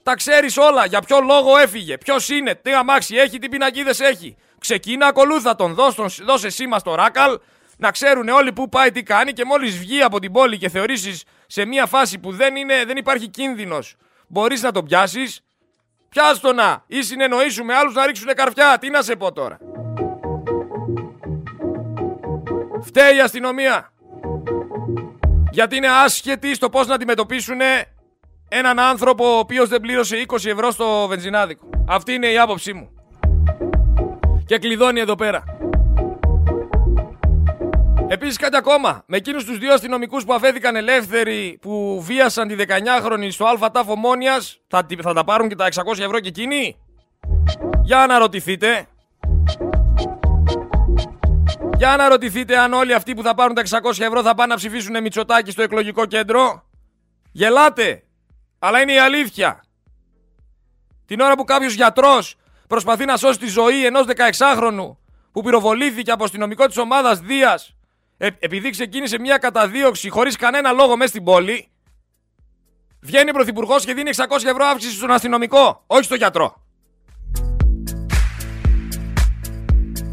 Τα ξέρεις όλα. Για ποιο λόγο έφυγε. Ποιος είναι. Τι αμάξι έχει. Τι πινακίδες έχει. Ξεκίνα, ακολούθα τον. Δώσε, δώσε σήμα στο ράκαλ. Να ξέρουν όλοι πού πάει, τι κάνει. Και μόλις βγει από την πόλη και θεωρήσεις σε μια φάση που δεν, είναι, δεν υπάρχει κίνδυνος, μπορείς να τον πιάσεις; Πιάστο να. Ή συνεννοήσου με άλλους να ρίξουν καρφιά. Τι να σε πω τώρα. Φταίει η αστυνομία. Γιατί είναι άσχετοι στο πώς να αντιμετωπίσουν έναν άνθρωπο ο οποίος δεν πλήρωσε 20 ευρώ στο βενζινάδικο. Αυτή είναι η άποψή μου. Και κλειδώνει εδώ πέρα. Επίσης κάτι ακόμα. Με εκείνους τους δύο αστυνομικούς που αφέθηκαν ελεύθεροι που βίασαν τη 19χρονη στο ΑΤΑΦ Τάφο θα, θα τα πάρουν και τα 600 ευρώ και εκείνοι; Για να ρωτηθείτε. Για να ρωτηθείτε αν όλοι αυτοί που θα πάρουν τα 600 ευρώ θα πάνε να ψηφίσουν Μητσοτάκι στο εκλογικό κέντρο. Γελάτε. Αλλά είναι η αλήθεια. Την ώρα που κάποιος γιατρός προσπαθεί να σώσει τη ζωή ενός 16χρονου που πυροβολήθηκε από αστυνομικό της ομάδας Δίας ε, επειδή ξεκίνησε μια καταδίωξη χωρίς κανένα λόγο μέσα στην πόλη, βγαίνει ο πρωθυπουργός και δίνει 600 ευρώ αύξηση στον αστυνομικό, όχι στον γιατρό.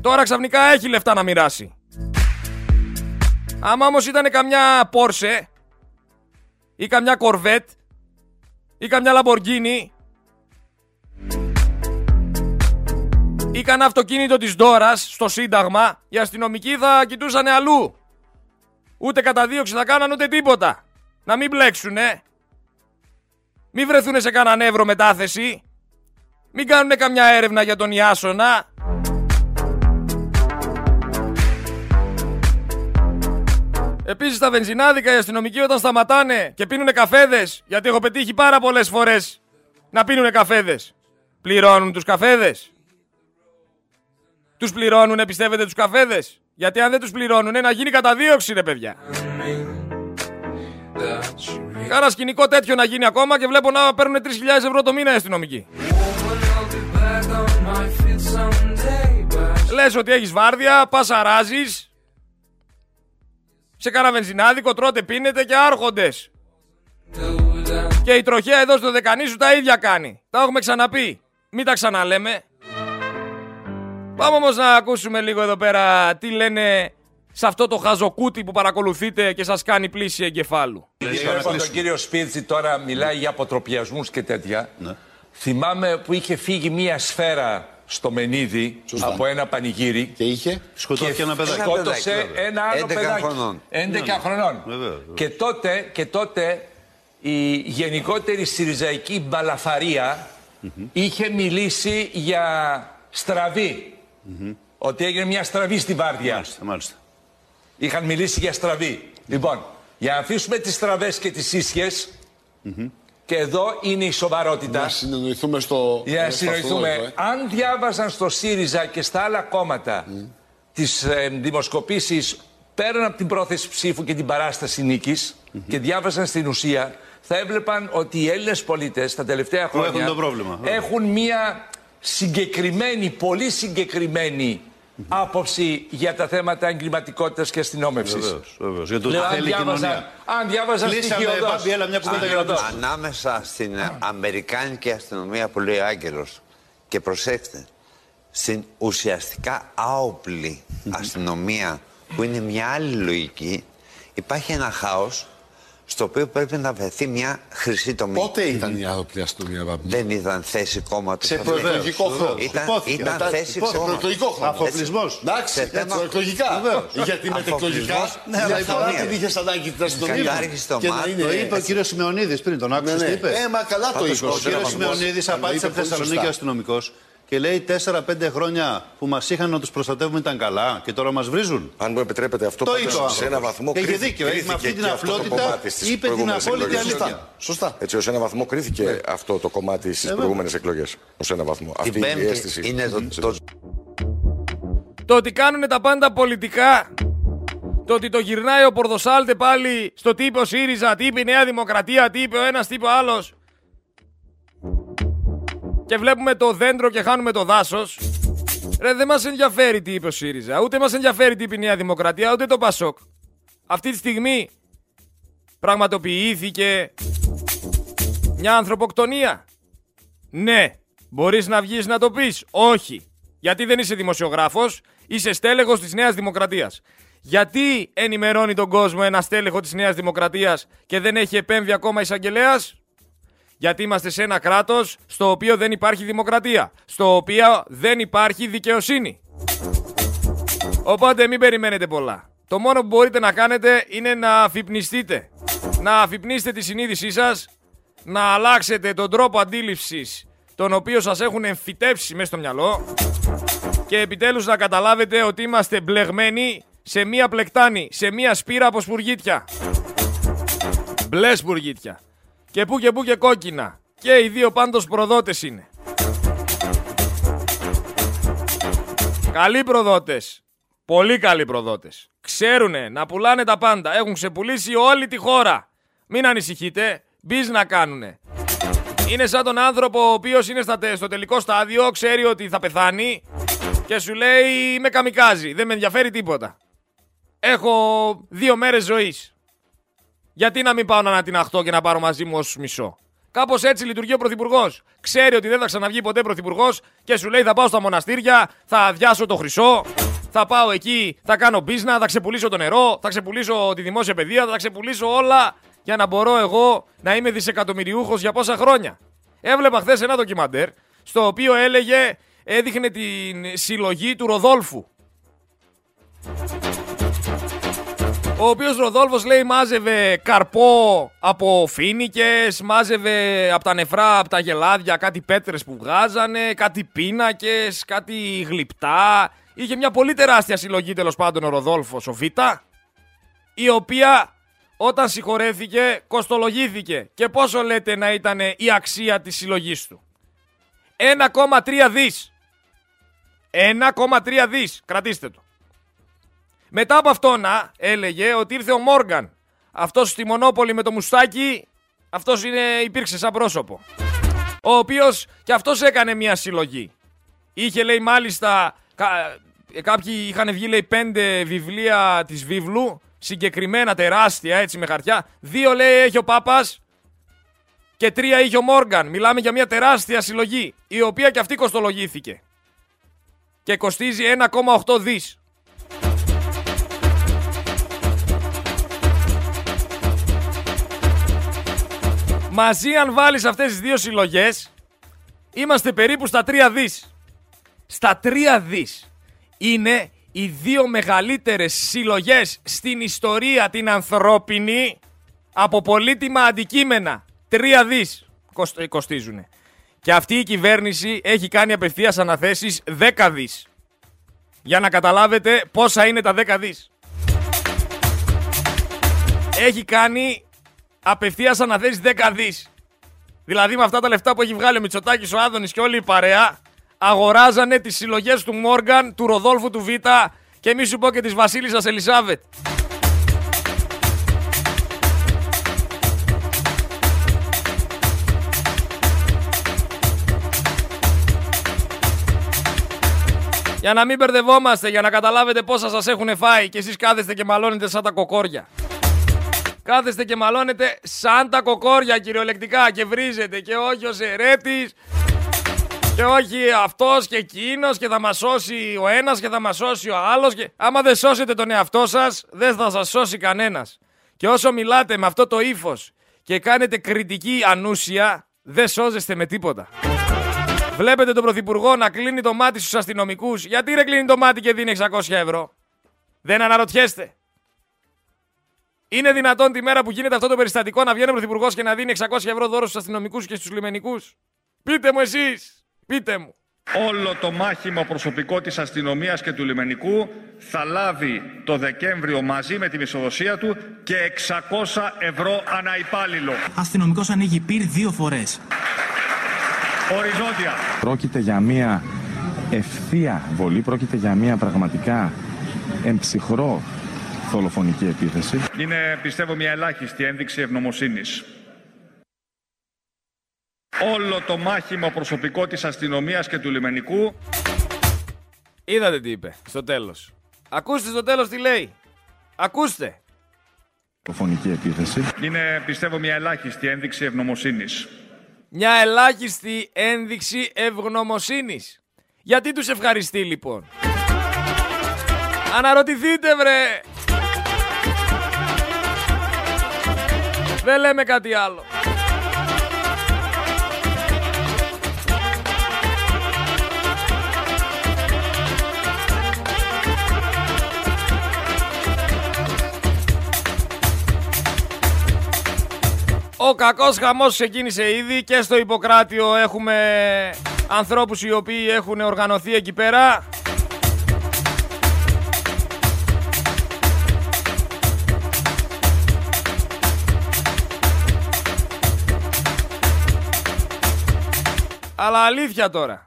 Τώρα ξαφνικά έχει λεφτά να μοιράσει. Άμα όμως ήταν καμιά Πόρσε ή καμιά Κορβέτ ή καμιά Λαμποργκίνη ή κανένα αυτοκίνητο της Δόρας στο Σύνταγμα, οι αστυνομικοί θα κοιτούσαν αλλού. Ούτε καταδίωξη θα κάναν ούτε τίποτα. Να μην μπλέξουνε. Μην βρεθούν σε κανέναν εύρο μετάθεση. Μην κάνουν καμιά έρευνα για τον Ιάσονα. Επίσης τα βενζινάδικα οι αστυνομικοί όταν σταματάνε και πίνουν καφέδες, γιατί έχω πετύχει πάρα πολλές φορές να πίνουν καφέδες. Πληρώνουν τους καφέδες. Τους πληρώνουν, πιστεύετε, τους καφέδες; Γιατί αν δεν τους πληρώνουν, να γίνει καταδίωξη, ρε παιδιά. Κάρα σκηνικό τέτοιο να γίνει ακόμα και βλέπω να παίρνουν 3.000 ευρώ το μήνα οι αστυνομικοί. Λες ότι έχεις βάρδια, πας αράζεις, σε κάνα βενζινάδικο, τρώτε, πίνετε και άρχοντες. Και η τροχέα εδώ στο δεκανή σου τα ίδια κάνει. Τα έχουμε ξαναπεί. Μην τα ξαναλέμε. Πάμε όμως να ακούσουμε λίγο εδώ πέρα τι λένε σε αυτό το χαζοκούτι που παρακολουθείτε και σας κάνει πλήση εγκεφάλου. Λοιπόν, τον κύριο Σπίρτζη τώρα μιλάει για αποτροπιασμούς και τέτοια. Ναι. Θυμάμαι που είχε φύγει μία σφαίρα στο Μενίδη από ένα πανηγύρι. Και είχε σκοτώθηκε ένα παιδάκι. Σκότωσε ένα άλλο 11 παιδάκι. Χρονών. 11 ναι, ναι. χρονών. Και, τότε, και τότε η γενικότερη συριζαϊκή μπαλαφαρία είχε μιλήσει για στραβή. Ότι έγινε μια στραβή στη Βάρδια. Μάλιστα, μάλιστα. Είχαν μιλήσει για στραβή. Λοιπόν, για να αφήσουμε τις στραβές και τις ίσιες, και εδώ είναι η σοβαρότητα. Να συνεννοηθούμε στο. Για να συνεννοηθούμε. Ε. Αν διάβαζαν στο ΣΥΡΙΖΑ και στα άλλα κόμματα mm. τις ε, δημοσκοπήσεις πέραν από την πρόθεση ψήφου και την παράσταση νίκης και διάβαζαν στην ουσία, θα έβλεπαν ότι οι Έλληνες πολίτες τα τελευταία χρόνια έχουν, το πρόβλημα. έχουν μία συγκεκριμένη, πολύ συγκεκριμένη άποψη για τα θέματα εγκληματικότητας και αστυνόμευσης. Βεβαίως. Για το τι θέλει η κοινωνία. Αν διάβαζα έλα μια κουβέντα για να Ανάμεσα στην Αμερικάνικη αστυνομία που λέει Άγγελος και προσέξτε, στην ουσιαστικά άοπλη αστυνομία που είναι μια άλλη λογική, υπάρχει ένα χάος στο οποίο πρέπει να βρεθεί μια χρυσή τομή. Πότε ήταν η άδοπλη αστυνομία, Βαμπή. Δεν ήταν θέση κόμματος. Σε προεκλογικό χρόνο. Ήταν, ήταν θέση σε προεκλογικό χρόνο. Αφοπλισμός. Εντάξει, προεκλογικά. Γιατί μετεκλογικά. Ναι, αλλά φορά την είχες ανάγκη την αστυνομία. Το είπε ο κύριος Σιμεωνίδης πριν, τον άκουσε τι είπε. Ε, μα καλά το είπε. Ο κύριος Σιμεωνίδης απάντησε από Θεσσαλονίκη αστυνομικός και λέει 4-5 χρόνια που μας είχαν να τους προστατεύουμε ήταν καλά και τώρα μας βρίζουν. Αν μου επιτρέπετε αυτό το σε ένα βαθμό και κρίθηκε. δίκιο. Με αυτή την απλότητα είπε την απόλυτη αλήθεια. Σωστά. Έτσι, ως ένα βαθμό κρίθηκε ναι. αυτό το κομμάτι στις ε, προηγούμενες εκλογές. Ω ένα βαθμό. Αυτή η αίσθηση. Είναι το, το ότι κάνουν τα πάντα πολιτικά Το ότι το γυρνάει ο Πορδοσάλτε πάλι στο τύπο ο ΣΥΡΙΖΑ, τι είπε η Νέα Δημοκρατία, τι είπε ο ένας, τι είπε ο άλλος. Και βλέπουμε το δέντρο και χάνουμε το δάσος. Ρε, δεν μας ενδιαφέρει τι είπε ο ΣΥΡΙΖΑ, ούτε μας ενδιαφέρει τι είπε η Νέα Δημοκρατία, ούτε το ΠΑΣΟΚ. Αυτή τη στιγμή πραγματοποιήθηκε μια ανθρωποκτονία. Ναι. Μπορείς να βγεις να το πεις. Όχι. Γιατί δεν είσαι δημοσιογράφος, είσαι στέλεχος της Νέας Δημοκρατίας. Γιατί ενημερώνει τον κόσμο ένα στέλεχο της Νέας Δημοκρατίας και δεν έχει επέμβει ακόμα εισαγγελέας; Γιατί είμαστε σε ένα κράτος στο οποίο δεν υπάρχει δημοκρατία. Στο οποίο δεν υπάρχει δικαιοσύνη. Οπότε μην περιμένετε πολλά. Το μόνο που μπορείτε να κάνετε είναι να αφυπνιστείτε. Να αφυπνίσετε τη συνείδησή σας, να αλλάξετε τον τρόπο αντίληψης τον οποίο σας έχουν εμφυτεύσει μέσα στο μυαλό και επιτέλους να καταλάβετε ότι είμαστε μπλεγμένοι σε μία πλεκτάνη, σε μία σπήρα από σπουργίτια. Μπλε σπουργίτια. Και που και που και κόκκινα. Και οι δύο πάντως προδότες είναι. Καλοί προδότες. Πολύ καλοί προδότες. Ξέρουνε να πουλάνε τα πάντα. Έχουν ξεπουλήσει όλη τη χώρα. Μην ανησυχείτε. Μπιζ να κάνουνε. Είναι σαν τον άνθρωπο ο οποίος είναι στο τελικό στάδιο, ξέρει ότι θα πεθάνει και σου λέει είμαι καμικάζι, δεν με ενδιαφέρει τίποτα. Έχω δύο μέρες ζωής. Γιατί να μην πάω να ανατιναχτώ και να πάρω μαζί μου όσους μισό. Κάπως έτσι λειτουργεί ο Πρωθυπουργός. Ξέρει ότι δεν θα ξαναβγεί ποτέ Πρωθυπουργός και σου λέει θα πάω στα μοναστήρια, θα αδειάσω το χρυσό, θα πάω εκεί, θα κάνω μπίζνα, θα ξεπουλήσω το νερό, θα ξεπουλήσω τη δημόσια παιδεία, θα ξεπουλήσω όλα για να μπορώ εγώ να είμαι δισεκατομμυριούχος για πόσα χρόνια. Έβλεπα χθες ένα ντοκιμαντέρ στο οποίο έλεγε, έδειχνε την συλλογή του Ροδόλφου. Ο οποίος Ροδόλφος λέει μάζευε καρπό από φίνικες, μάζευε από τα νεφρά, από τα γελάδια κάτι πέτρες που βγάζανε, κάτι πίνακες, κάτι γλυπτά. Είχε μια πολύ τεράστια συλλογή τέλος πάντων ο Ροδόλφος ο Β, η οποία όταν συγχωρέθηκε, κοστολογήθηκε. Και πόσο λέτε να ήταν η αξία της συλλογής του; 1,3 δις. 1,3 δις. Κρατήστε το. Μετά από αυτό να έλεγε ότι ήρθε ο Μόργαν. Αυτός στη Μονόπολη με το μουστάκι, αυτός είναι, υπήρξε σαν πρόσωπο. Ο οποίος και αυτός έκανε μια συλλογή. Είχε λέει μάλιστα, κάποιοι είχαν βγει λέει πέντε βιβλία της βίβλου συγκεκριμένα τεράστια έτσι με χαρτιά. Δύο λέει έχει ο Πάπας και τρία είχε ο Μόργαν. Μιλάμε για μια τεράστια συλλογή η οποία και αυτή κοστολογήθηκε. Και κοστίζει 1,8 δις. Μαζί αν βάλεις αυτές τις δύο συλλογές είμαστε περίπου στα 3 δις. Στα 3 δις είναι οι δύο μεγαλύτερες συλλογές στην ιστορία την ανθρώπινη από πολύτιμα αντικείμενα. Τρία δις κοστίζουν. Και αυτή η κυβέρνηση έχει κάνει απευθείας αναθέσεις 10 δις. Για να καταλάβετε πόσα είναι τα 10 δις. Έχει κάνει απευθείας αναθέσεις 10 δις. Δηλαδή με αυτά τα λεφτά που έχει βγάλει ο Μητσοτάκης, ο Άδωνης και όλη η παρέα αγοράζανε τις συλλογές του Μόργαν, του Ροδόλφου του Β και μη σου πω και της Βασίλισσας Ελισάβετ. Για να μην μπερδευόμαστε, για να καταλάβετε πόσα σας έχουν φάει και εσείς κάθεστε και μαλώνετε σαν τα κοκόρια. Κάθεστε και μαλώνετε σαν τα κοκόρια κυριολεκτικά και βρίζετε και όχι ως ερέτης και όχι αυτός και εκείνος και θα μας σώσει ο ένας και θα μας σώσει ο άλλος. Και... Άμα δεν σώσετε τον εαυτό σας, δεν θα σας σώσει κανένας. Και όσο μιλάτε με αυτό το ύφος και κάνετε κριτική ανούσια, δεν σώζεστε με τίποτα. Βλέπετε τον Πρωθυπουργό να κλείνει το μάτι στους αστυνομικούς. Γιατί ρε κλείνει το μάτι και δίνει 600 ευρώ; Δεν αναρωτιέστε. Είναι δυνατόν τη μέρα που γίνεται αυτό το περιστατικό να βγαίνει ο Πρωθυπουργός και να δίνει 600 ευρώ δώρο στους αστυνομικούς και στους λιμενικούς; Πείτε μου εσείς. Πείτε μου. Όλο το μάχημο προσωπικό της αστυνομίας και του λιμενικού θα λάβει το Δεκέμβριο μαζί με τη μισοδοσία του και 600 ευρώ ανά υπάλληλο. Αστυνομικός ανοίγει πυρ δύο φορές. Οριζόντια. Πρόκειται για μια ευθεία βολή, πρόκειται για μια πραγματικά εμψυχρό δολοφονική επίθεση. Είναι, πιστεύω, μια ελάχιστη ένδειξη ευγνωμοσύνης. Όλο το μάχημο προσωπικό της αστυνομίας και του λιμενικού Είδατε τι είπε στο τέλος. Ακούστε στο τέλος τι λέει. Ακούστε. Δολοφονική επίθεση. Είναι, πιστεύω, μια ελάχιστη ένδειξη ευγνωμοσύνης. Μια ελάχιστη ένδειξη ευγνωμοσύνης. Γιατί τους ευχαριστεί λοιπόν; Αναρωτηθείτε βρε. Δεν λέμε κάτι άλλο. Ο κακός χαμός ξεκίνησε ήδη και στο Ιπποκράτιο έχουμε ανθρώπους οι οποίοι έχουν οργανωθεί εκεί πέρα. Αλλά αλήθεια τώρα.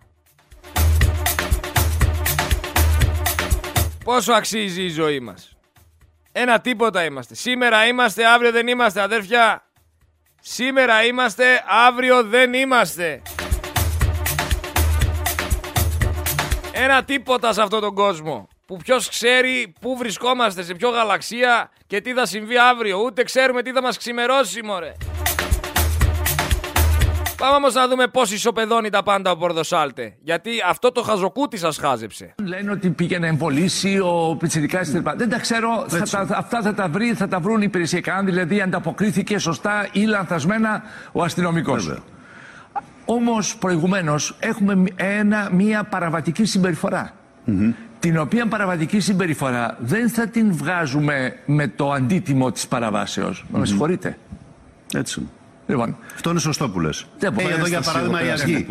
Πόσο αξίζει η ζωή μας; Ένα τίποτα είμαστε. Σήμερα είμαστε, αύριο δεν είμαστε αδέρφια. Σήμερα είμαστε, αύριο δεν είμαστε. Ένα τίποτα σε αυτόν τον κόσμο. Που ποιος ξέρει πού βρισκόμαστε, σε ποιο γαλαξία και τι θα συμβεί αύριο. Ούτε ξέρουμε τι θα μας ξημερώσει, μωρέ. Πάμε όμως να δούμε πώς ισοπεδώνει τα πάντα ο Πορδοσάλτε. Γιατί αυτό το χαζοκούτι σας χάζεψε. Λένε ότι πήγαινε να εμβολήσει ο Πιτσυρικά Δεν τα ξέρω. Θα τα, αυτά θα τα, βρει, θα τα βρουν οι υπηρεσιακά. Αν δηλαδή ανταποκρίθηκε σωστά ή λανθασμένα ο αστυνομικός. Όμως προηγουμένως έχουμε ένα, μια παραβατική συμπεριφορά. Την οποία παραβατική συμπεριφορά δεν θα την βγάζουμε με το αντίτιμο της παραβάσεως. Mm-hmm. Με συγχωρείτε. Έτσι. Λοιπόν. Αυτό είναι σωστό που λες. Εδώ για παράδειγμα η αρχή.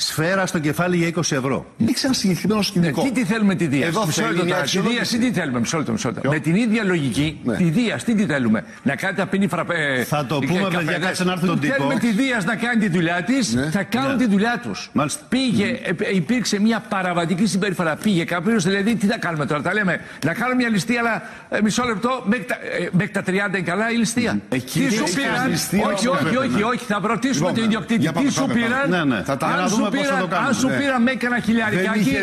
Σφαίρα στο κεφάλι για 20 ευρώ. Δείξε ένα συγκεκριμένο σκηνικό. Τι, τι θέλουμε τη Δίας; Εδώ μισό λεπτό. Τη Δίας τι θέλουμε; Μισό λεπτό. Μισό Με την ίδια λογική, ναι. τη Δίας τι τι θέλουμε; Να κάνει τα πίνη φραπέ. Θα το πούμε παιδιά, κάτσε να έρθει τον τύπο. Θέλουμε τη Δίας να κάνει τη δουλειά της, ναι. θα κάνουν ναι. τη δουλειά τους. Πήγε, ε, υπήρξε μια παραβατική συμπεριφορά. Πήγε κάποιος, δηλαδή τι θα κάνουμε τώρα. Τα λέμε να κάνουμε μια ληστεία, αλλά ε, μισό λεπτό μέχρι τα 30 είναι καλά η ληστεία. Τι σου πήραν; Όχι, όχι, όχι, όχι. Θα ρωτήσουμε τον ιδιοκτήτη. Τι σου πήραν; Αν σου αν σου πήραν με ένα χιλιαρικάκι.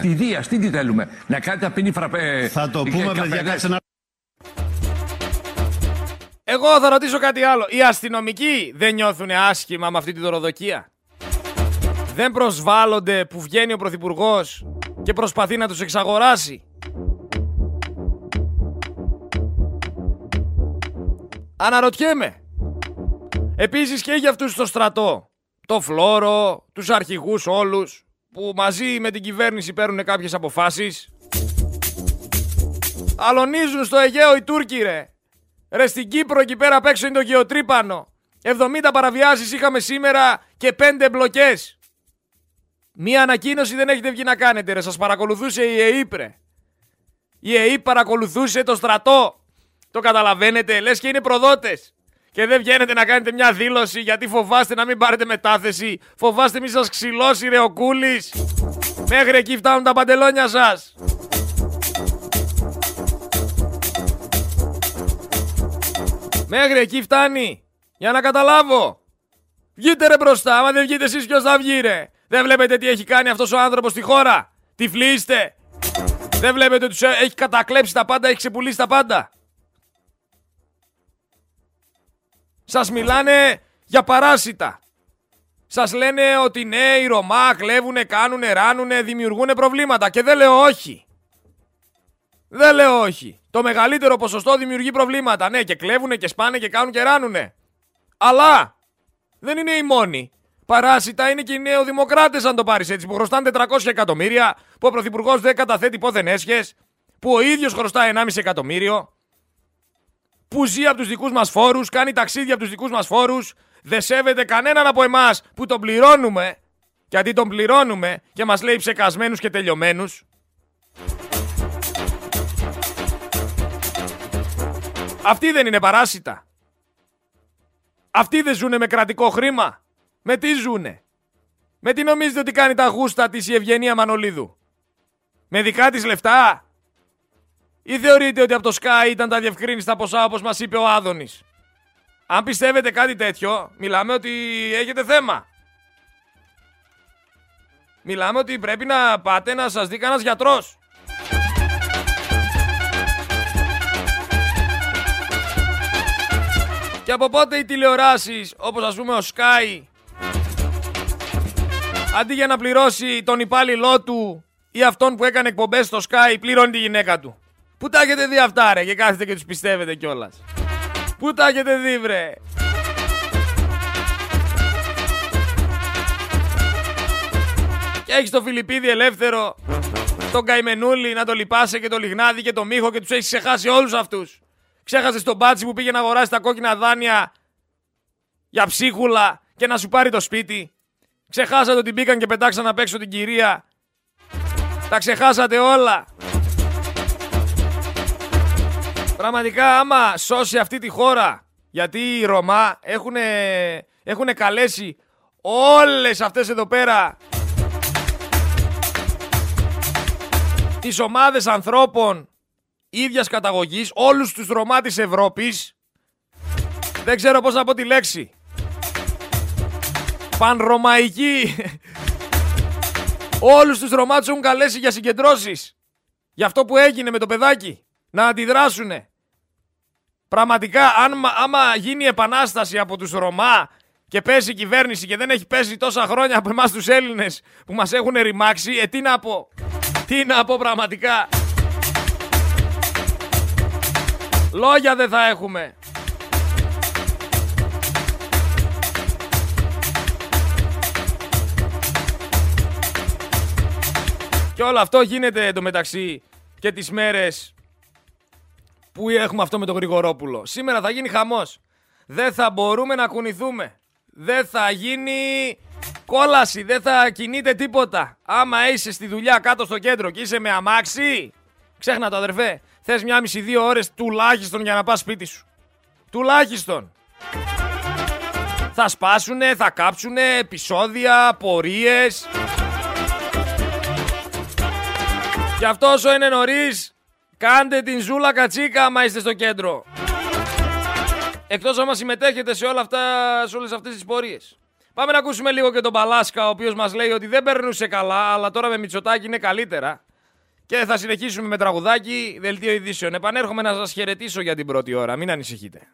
Τη Δία, τι τη θέλουμε; Να κάνει τα πίνη φραπέ. Θα το πούμε, παιδιά, κάτσε να. Εγώ θα ρωτήσω κάτι άλλο. Οι αστυνομικοί δεν νιώθουν άσχημα με αυτή τη δωροδοκία; Δεν προσβάλλονται που βγαίνει ο Πρωθυπουργός και προσπαθεί να τους εξαγοράσει; Αναρωτιέμαι. Επίσης και για αυτούς στο στρατό το Φλόρο, τους αρχηγούς όλους που μαζί με την κυβέρνηση παίρνουν κάποιες αποφάσεις. Αλωνίζουν στο Αιγαίο οι Τούρκοι ρε. Ρε στην Κύπρο εκεί πέρα απ' έξω είναι το γεωτρύπανο. 70 παραβιάσεις είχαμε σήμερα και 5 μπλοκές. Μία ανακοίνωση δεν έχετε βγει να κάνετε ρε. Σας παρακολουθούσε η ΕΕΠ ρε. Η ΕΕΠ παρακολουθούσε το στρατό. Το καταλαβαίνετε. Λες και είναι προδότες και δεν βγαίνετε να κάνετε μια δήλωση γιατί φοβάστε να μην πάρετε μετάθεση. Φοβάστε μη σας ξυλώσει ρε ο κούλης. Μέχρι εκεί φτάνουν τα παντελόνια σας. Μέχρι εκεί φτάνει. Για να καταλάβω. Βγείτε ρε μπροστά. Άμα δεν βγείτε εσείς ποιος θα βγει ρε. Δεν βλέπετε τι έχει κάνει αυτός ο άνθρωπος στη χώρα. Τυφλίστε. Δεν βλέπετε ότι έχει κατακλέψει τα πάντα, έχει ξεπουλήσει τα πάντα. Σας μιλάνε για παράσιτα. Σας λένε ότι ναι, οι Ρωμά κλέβουνε, κάνουνε, ράνουνε, δημιουργούν προβλήματα. Και δεν λέω όχι. Δεν λέω όχι. Το μεγαλύτερο ποσοστό δημιουργεί προβλήματα. Ναι, και κλέβουνε και σπάνε και κάνουν και ράνουνε. Αλλά δεν είναι οι μόνοι. Παράσιτα είναι και οι νεοδημοκράτες, αν το πάρεις έτσι, που χρωστάνε 400 εκατομμύρια, που ο Πρωθυπουργός δεν καταθέτει πόθεν έσχες, που ο ίδιος χρωστάει 1,5 εκατομμύριο, που ζει από τους δικούς μας φόρους, κάνει ταξίδια από τους δικούς μας φόρους, δεν σέβεται κανέναν από εμάς που τον πληρώνουμε, γιατί τον πληρώνουμε και μας λέει ψεκασμένους και τελειωμένους. Αυτοί δεν είναι παράσιτα. Αυτοί δεν ζουνε με κρατικό χρήμα. Με τι ζουνε. Με τι νομίζετε ότι κάνει τα γούστα της η Ευγενία Μανολίδου; Με δικά της λεφτά; Ή θεωρείτε ότι από το Sky ήταν τα διευκρίνηστα ποσά όπως μας είπε ο Άδωνης; Αν πιστεύετε κάτι τέτοιο, μιλάμε ότι έχετε θέμα. Μιλάμε ότι πρέπει να πάτε να σας δει κανένας γιατρός. Και από πότε οι τηλεοράσεις, όπως ας πούμε ο Sky, αντί για να πληρώσει τον υπάλληλό του ή αυτόν που έκανε εκπομπές στο Sky, πληρώνει τη γυναίκα του; Πού τα έχετε δει αυτά ρε και κάθετε και τους πιστεύετε κιόλας; Πού τα έχετε δει βρε; Και έχεις το Φιλιππίδη ελεύθερο, τον Καημενούλη να το λυπάσαι και το Λιγνάδι και το Μίχο και τους έχεις ξεχάσει όλους αυτούς. Ξέχασες τον Μπάτσι που πήγε να αγοράσει τα κόκκινα δάνεια για ψίχουλα και να σου πάρει το σπίτι. Ξεχάσατε ότι μπήκαν και πετάξαν απ' έξω την κυρία. Τα ξεχάσατε όλα. Πραγματικά άμα σώσει αυτή τη χώρα, γιατί οι Ρωμά έχουν έχουνε καλέσει όλες αυτές εδώ πέρα τις ομάδες ανθρώπων ίδιας καταγωγής, όλους τους Ρωμά της Ευρώπης, δεν ξέρω πώς να πω τη λέξη, πανρωμαϊκή, όλους τους Ρωμά τους έχουν καλέσει για συγκεντρώσεις, για αυτό που έγινε με το παιδάκι, να αντιδράσουνε. Πραγματικά, αν, άμα γίνει επανάσταση από τους Ρωμά και πέσει η κυβέρνηση και δεν έχει πέσει τόσα χρόνια από εμάς τους Έλληνες που μας έχουν ρημάξει, ε, τι να πω. Τι να πω πραγματικά. Λόγια δεν θα έχουμε. Και όλο αυτό γίνεται εντωμεταξύ και τις μέρες που έχουμε αυτό με τον Γρηγορόπουλο; Σήμερα θα γίνει χαμός. Δεν θα μπορούμε να κουνηθούμε. Δεν θα γίνει κόλαση. Δεν θα κινείται τίποτα. Άμα είσαι στη δουλειά κάτω στο κέντρο και είσαι με αμάξι, ξέχνα το αδερφέ. Θες μια μισή δύο ώρες τουλάχιστον για να πας σπίτι σου. Τουλάχιστον. Θα σπάσουνε, θα κάψουνε επεισόδια, πορείες. Γι' αυτό όσο είναι νωρίς, Κάντε την ζούλα κατσίκα άμα είστε στο κέντρο. Εκτός άμα συμμετέχετε σε, όλα αυτά, σε όλες αυτές τις πορείες. Πάμε να ακούσουμε λίγο και τον Παλάσκα, ο οποίος μας λέει ότι δεν περνούσε καλά, αλλά τώρα με Μητσοτάκη είναι καλύτερα. Και θα συνεχίσουμε με τραγουδάκι, δελτίο ειδήσεων. Επανέρχομαι να σας χαιρετήσω για την πρώτη ώρα, μην ανησυχείτε.